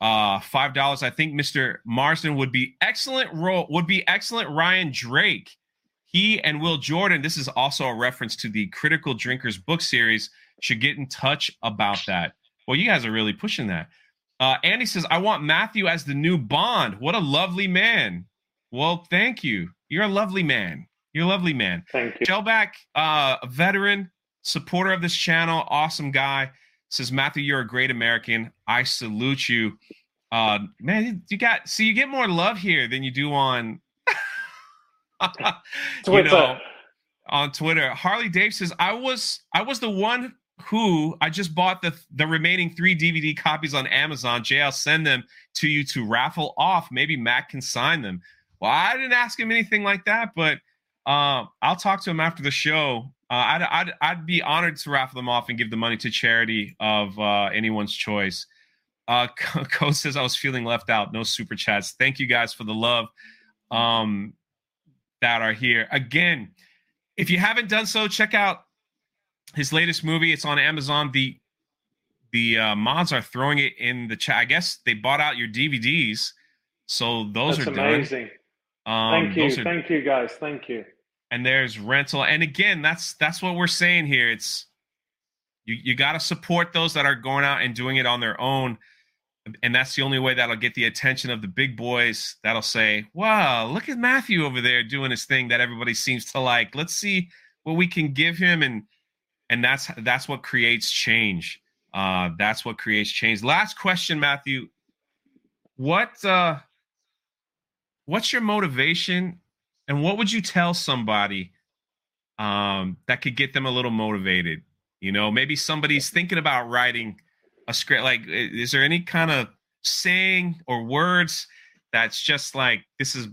Uh, five dollars. I think Mr. Marsden would be excellent role. Would be excellent. Ryan Drake. He and Will Jordan. This is also a reference to the Critical Drinkers book series. Should get in touch about that. Well, you guys are really pushing that. Uh, Andy says, I want Matthew as the new Bond. What a lovely man. Well, thank you. You're a lovely man. You're a lovely man. Thank you. Shellback, uh, a veteran, supporter of this channel, awesome guy, says, Matthew, you're a great American. I salute you. Uh, man, you got, see, you get more love here than you do on, you know, on Twitter. Harley Dave says, I was, I was the one who I just bought the the remaining three DVD copies on Amazon. Jay, I'll send them to you to raffle off. Maybe Matt can sign them. Well, I didn't ask him anything like that, but uh, I'll talk to him after the show. Uh, I'd, I'd, I'd be honored to raffle them off and give the money to charity of uh, anyone's choice. Uh, Co says I was feeling left out. No super chats. Thank you guys for the love um, that are here. Again, if you haven't done so, check out his latest movie. It's on Amazon. The the uh, mods are throwing it in the chat. I guess they bought out your DVDs, so those That's are amazing. Um, Thank you, are, thank you, guys. Thank you. And there's rental, and again, that's that's what we're saying here. It's you you got to support those that are going out and doing it on their own, and that's the only way that'll get the attention of the big boys. That'll say, "Wow, look at Matthew over there doing his thing that everybody seems to like. Let's see what we can give him." And and that's that's what creates change. Uh, that's what creates change. Last question, Matthew. What uh, what's your motivation, and what would you tell somebody um, that could get them a little motivated? You know, maybe somebody's thinking about writing a script. Like, is there any kind of saying or words that's just like this is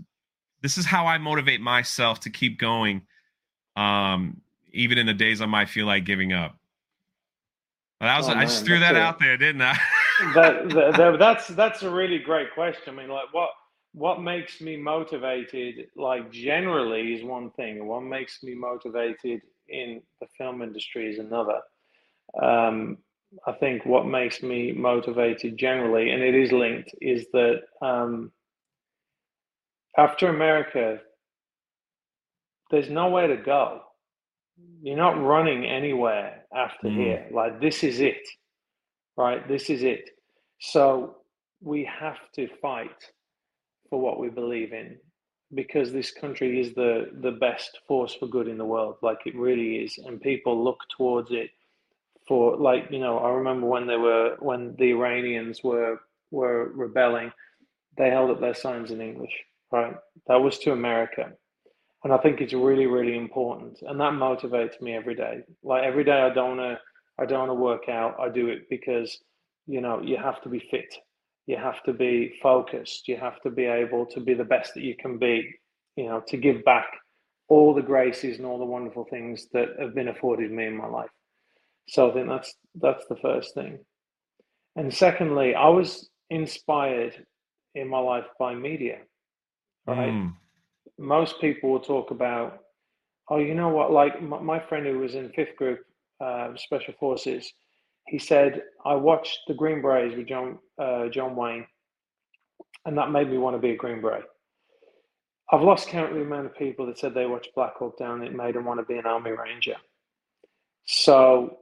this is how I motivate myself to keep going? Um, even in the days I might feel like giving up. Well, that was, oh, I just threw that out there, didn't I? that, that, that's that's a really great question. I mean, like what what makes me motivated, like generally, is one thing, and what makes me motivated in the film industry is another. Um, I think what makes me motivated generally, and it is linked, is that um, after America, there's nowhere to go you're not running anywhere after mm. here. Like this is it, right? This is it. So we have to fight for what we believe in because this country is the the best force for good in the world. Like it really is, and people look towards it for like you know. I remember when they were when the Iranians were were rebelling, they held up their signs in English. Right, that was to America and I think it's really, really important, and that motivates me every day. Like every day, I don't wanna, I don't wanna work out. I do it because, you know, you have to be fit, you have to be focused, you have to be able to be the best that you can be, you know, to give back all the graces and all the wonderful things that have been afforded me in my life. So I think that's that's the first thing. And secondly, I was inspired in my life by media. Right. Mm. Most people will talk about, oh, you know what? Like my, friend who was in fifth group uh, special forces, he said, I watched the Green Berets with John uh, John Wayne, and that made me want to be a Green Beret. I've lost count of the amount of people that said they watched Black Hawk Down it made them want to be an Army Ranger. So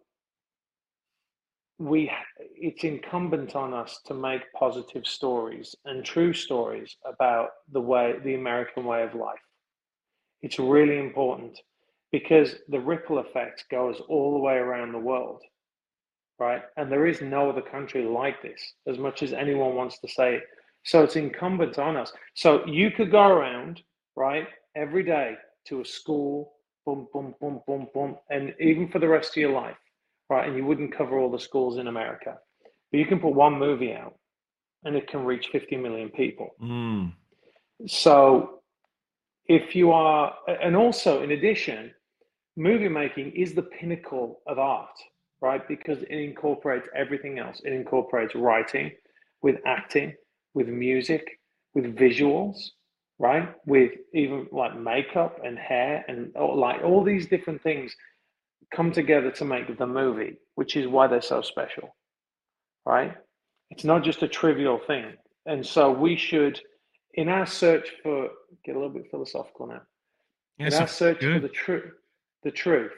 we it's incumbent on us to make positive stories and true stories about the way the American way of life. It's really important because the ripple effect goes all the way around the world, right? And there is no other country like this, as much as anyone wants to say it. So it's incumbent on us. So you could go around, right, every day to a school, boom, boom, boom, boom, boom, and even for the rest of your life, right? And you wouldn't cover all the schools in America. But you can put one movie out and it can reach 50 million people. Mm. So if you are, and also in addition, movie making is the pinnacle of art, right? Because it incorporates everything else. It incorporates writing with acting, with music, with visuals, right? With even like makeup and hair and like all these different things come together to make the movie, which is why they're so special, right? It's not just a trivial thing. And so we should, in our search for, get a little bit philosophical now, yeah, in our search good. for the truth, the truth,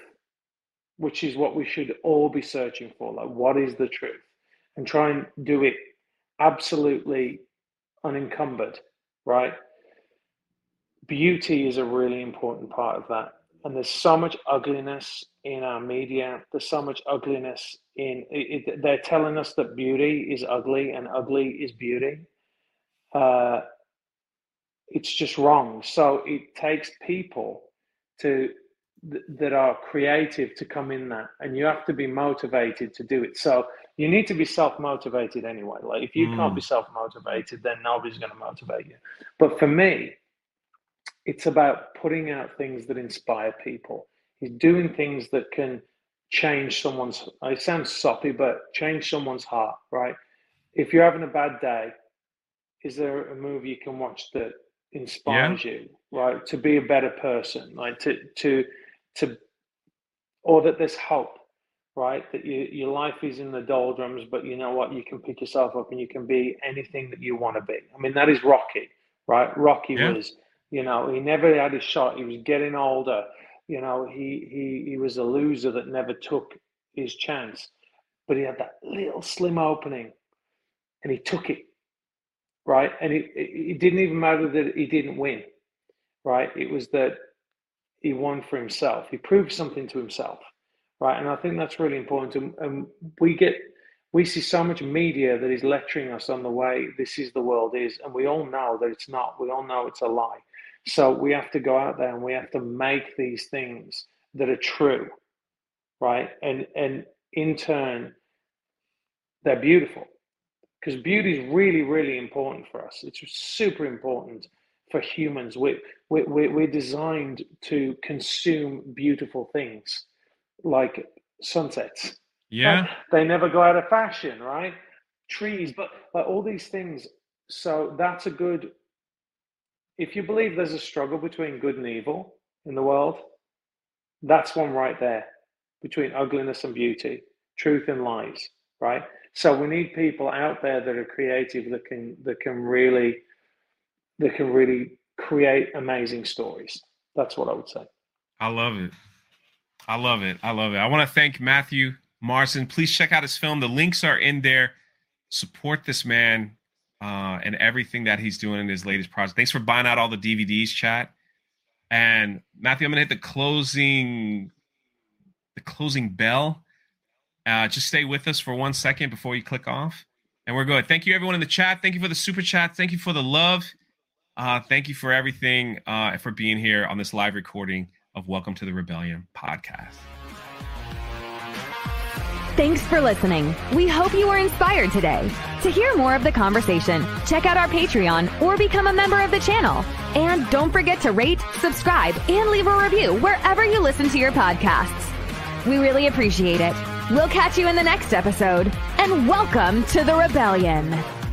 which is what we should all be searching for. Like, what is the truth? And try and do it absolutely unencumbered, right? Beauty is a really important part of that. And there's so much ugliness in our media. There's so much ugliness in it, it, they're telling us that beauty is ugly and ugly is beauty. Uh, it's just wrong. So it takes people to that are creative to come in that, and you have to be motivated to do it. So you need to be self motivated anyway. Like if you mm. can't be mm. self motivated, then nobody's going to motivate you. But for me, it's about putting out things that inspire people. He's doing things that can change someone's. It sounds soppy, but change someone's heart. Right? If you're having a bad day, is there a movie you can watch that inspires yeah. you? Right? To be a better person. Like to to to, or that there's hope right? That you, your life is in the doldrums, but you know what? You can pick yourself up and you can be anything that you want to be. I mean, that is Rocky, right? Rocky yeah. was, you know, he never had his shot. He was getting older. You know, he he he was a loser that never took his chance, but he had that little slim opening, and he took it, right? And it it didn't even matter that he didn't win, right? It was that he won for himself. He proved something to himself right? And I think that's really important. And, and we get we see so much media that is lecturing us on the way this is the world is, and we all know that it's not. We all know it's a lie. So we have to go out there and we have to make these things that are true, right? And and in turn, they're beautiful because beauty is really really important for us. It's super important for humans. We we we're designed to consume beautiful things like sunsets. Yeah. They never go out of fashion, right? Trees, but but all these things. So that's a good if you believe there's a struggle between good and evil in the world, that's one right there between ugliness and beauty, truth and lies, right? So we need people out there that are creative that can that can really that can really create amazing stories. That's what I would say. I love it. I love it. I love it. I want to thank Matthew Marsden. Please check out his film. The links are in there. Support this man uh, and everything that he's doing in his latest project. Thanks for buying out all the DVDs, chat. And Matthew, I'm gonna hit the closing, the closing bell. Uh, just stay with us for one second before you click off, and we're good. Thank you, everyone in the chat. Thank you for the super chat. Thank you for the love. Uh, thank you for everything. Uh, for being here on this live recording of Welcome to the Rebellion podcast. Thanks for listening. We hope you were inspired today. To hear more of the conversation, check out our Patreon or become a member of the channel. And don't forget to rate, subscribe, and leave a review wherever you listen to your podcasts. We really appreciate it. We'll catch you in the next episode. And welcome to the Rebellion.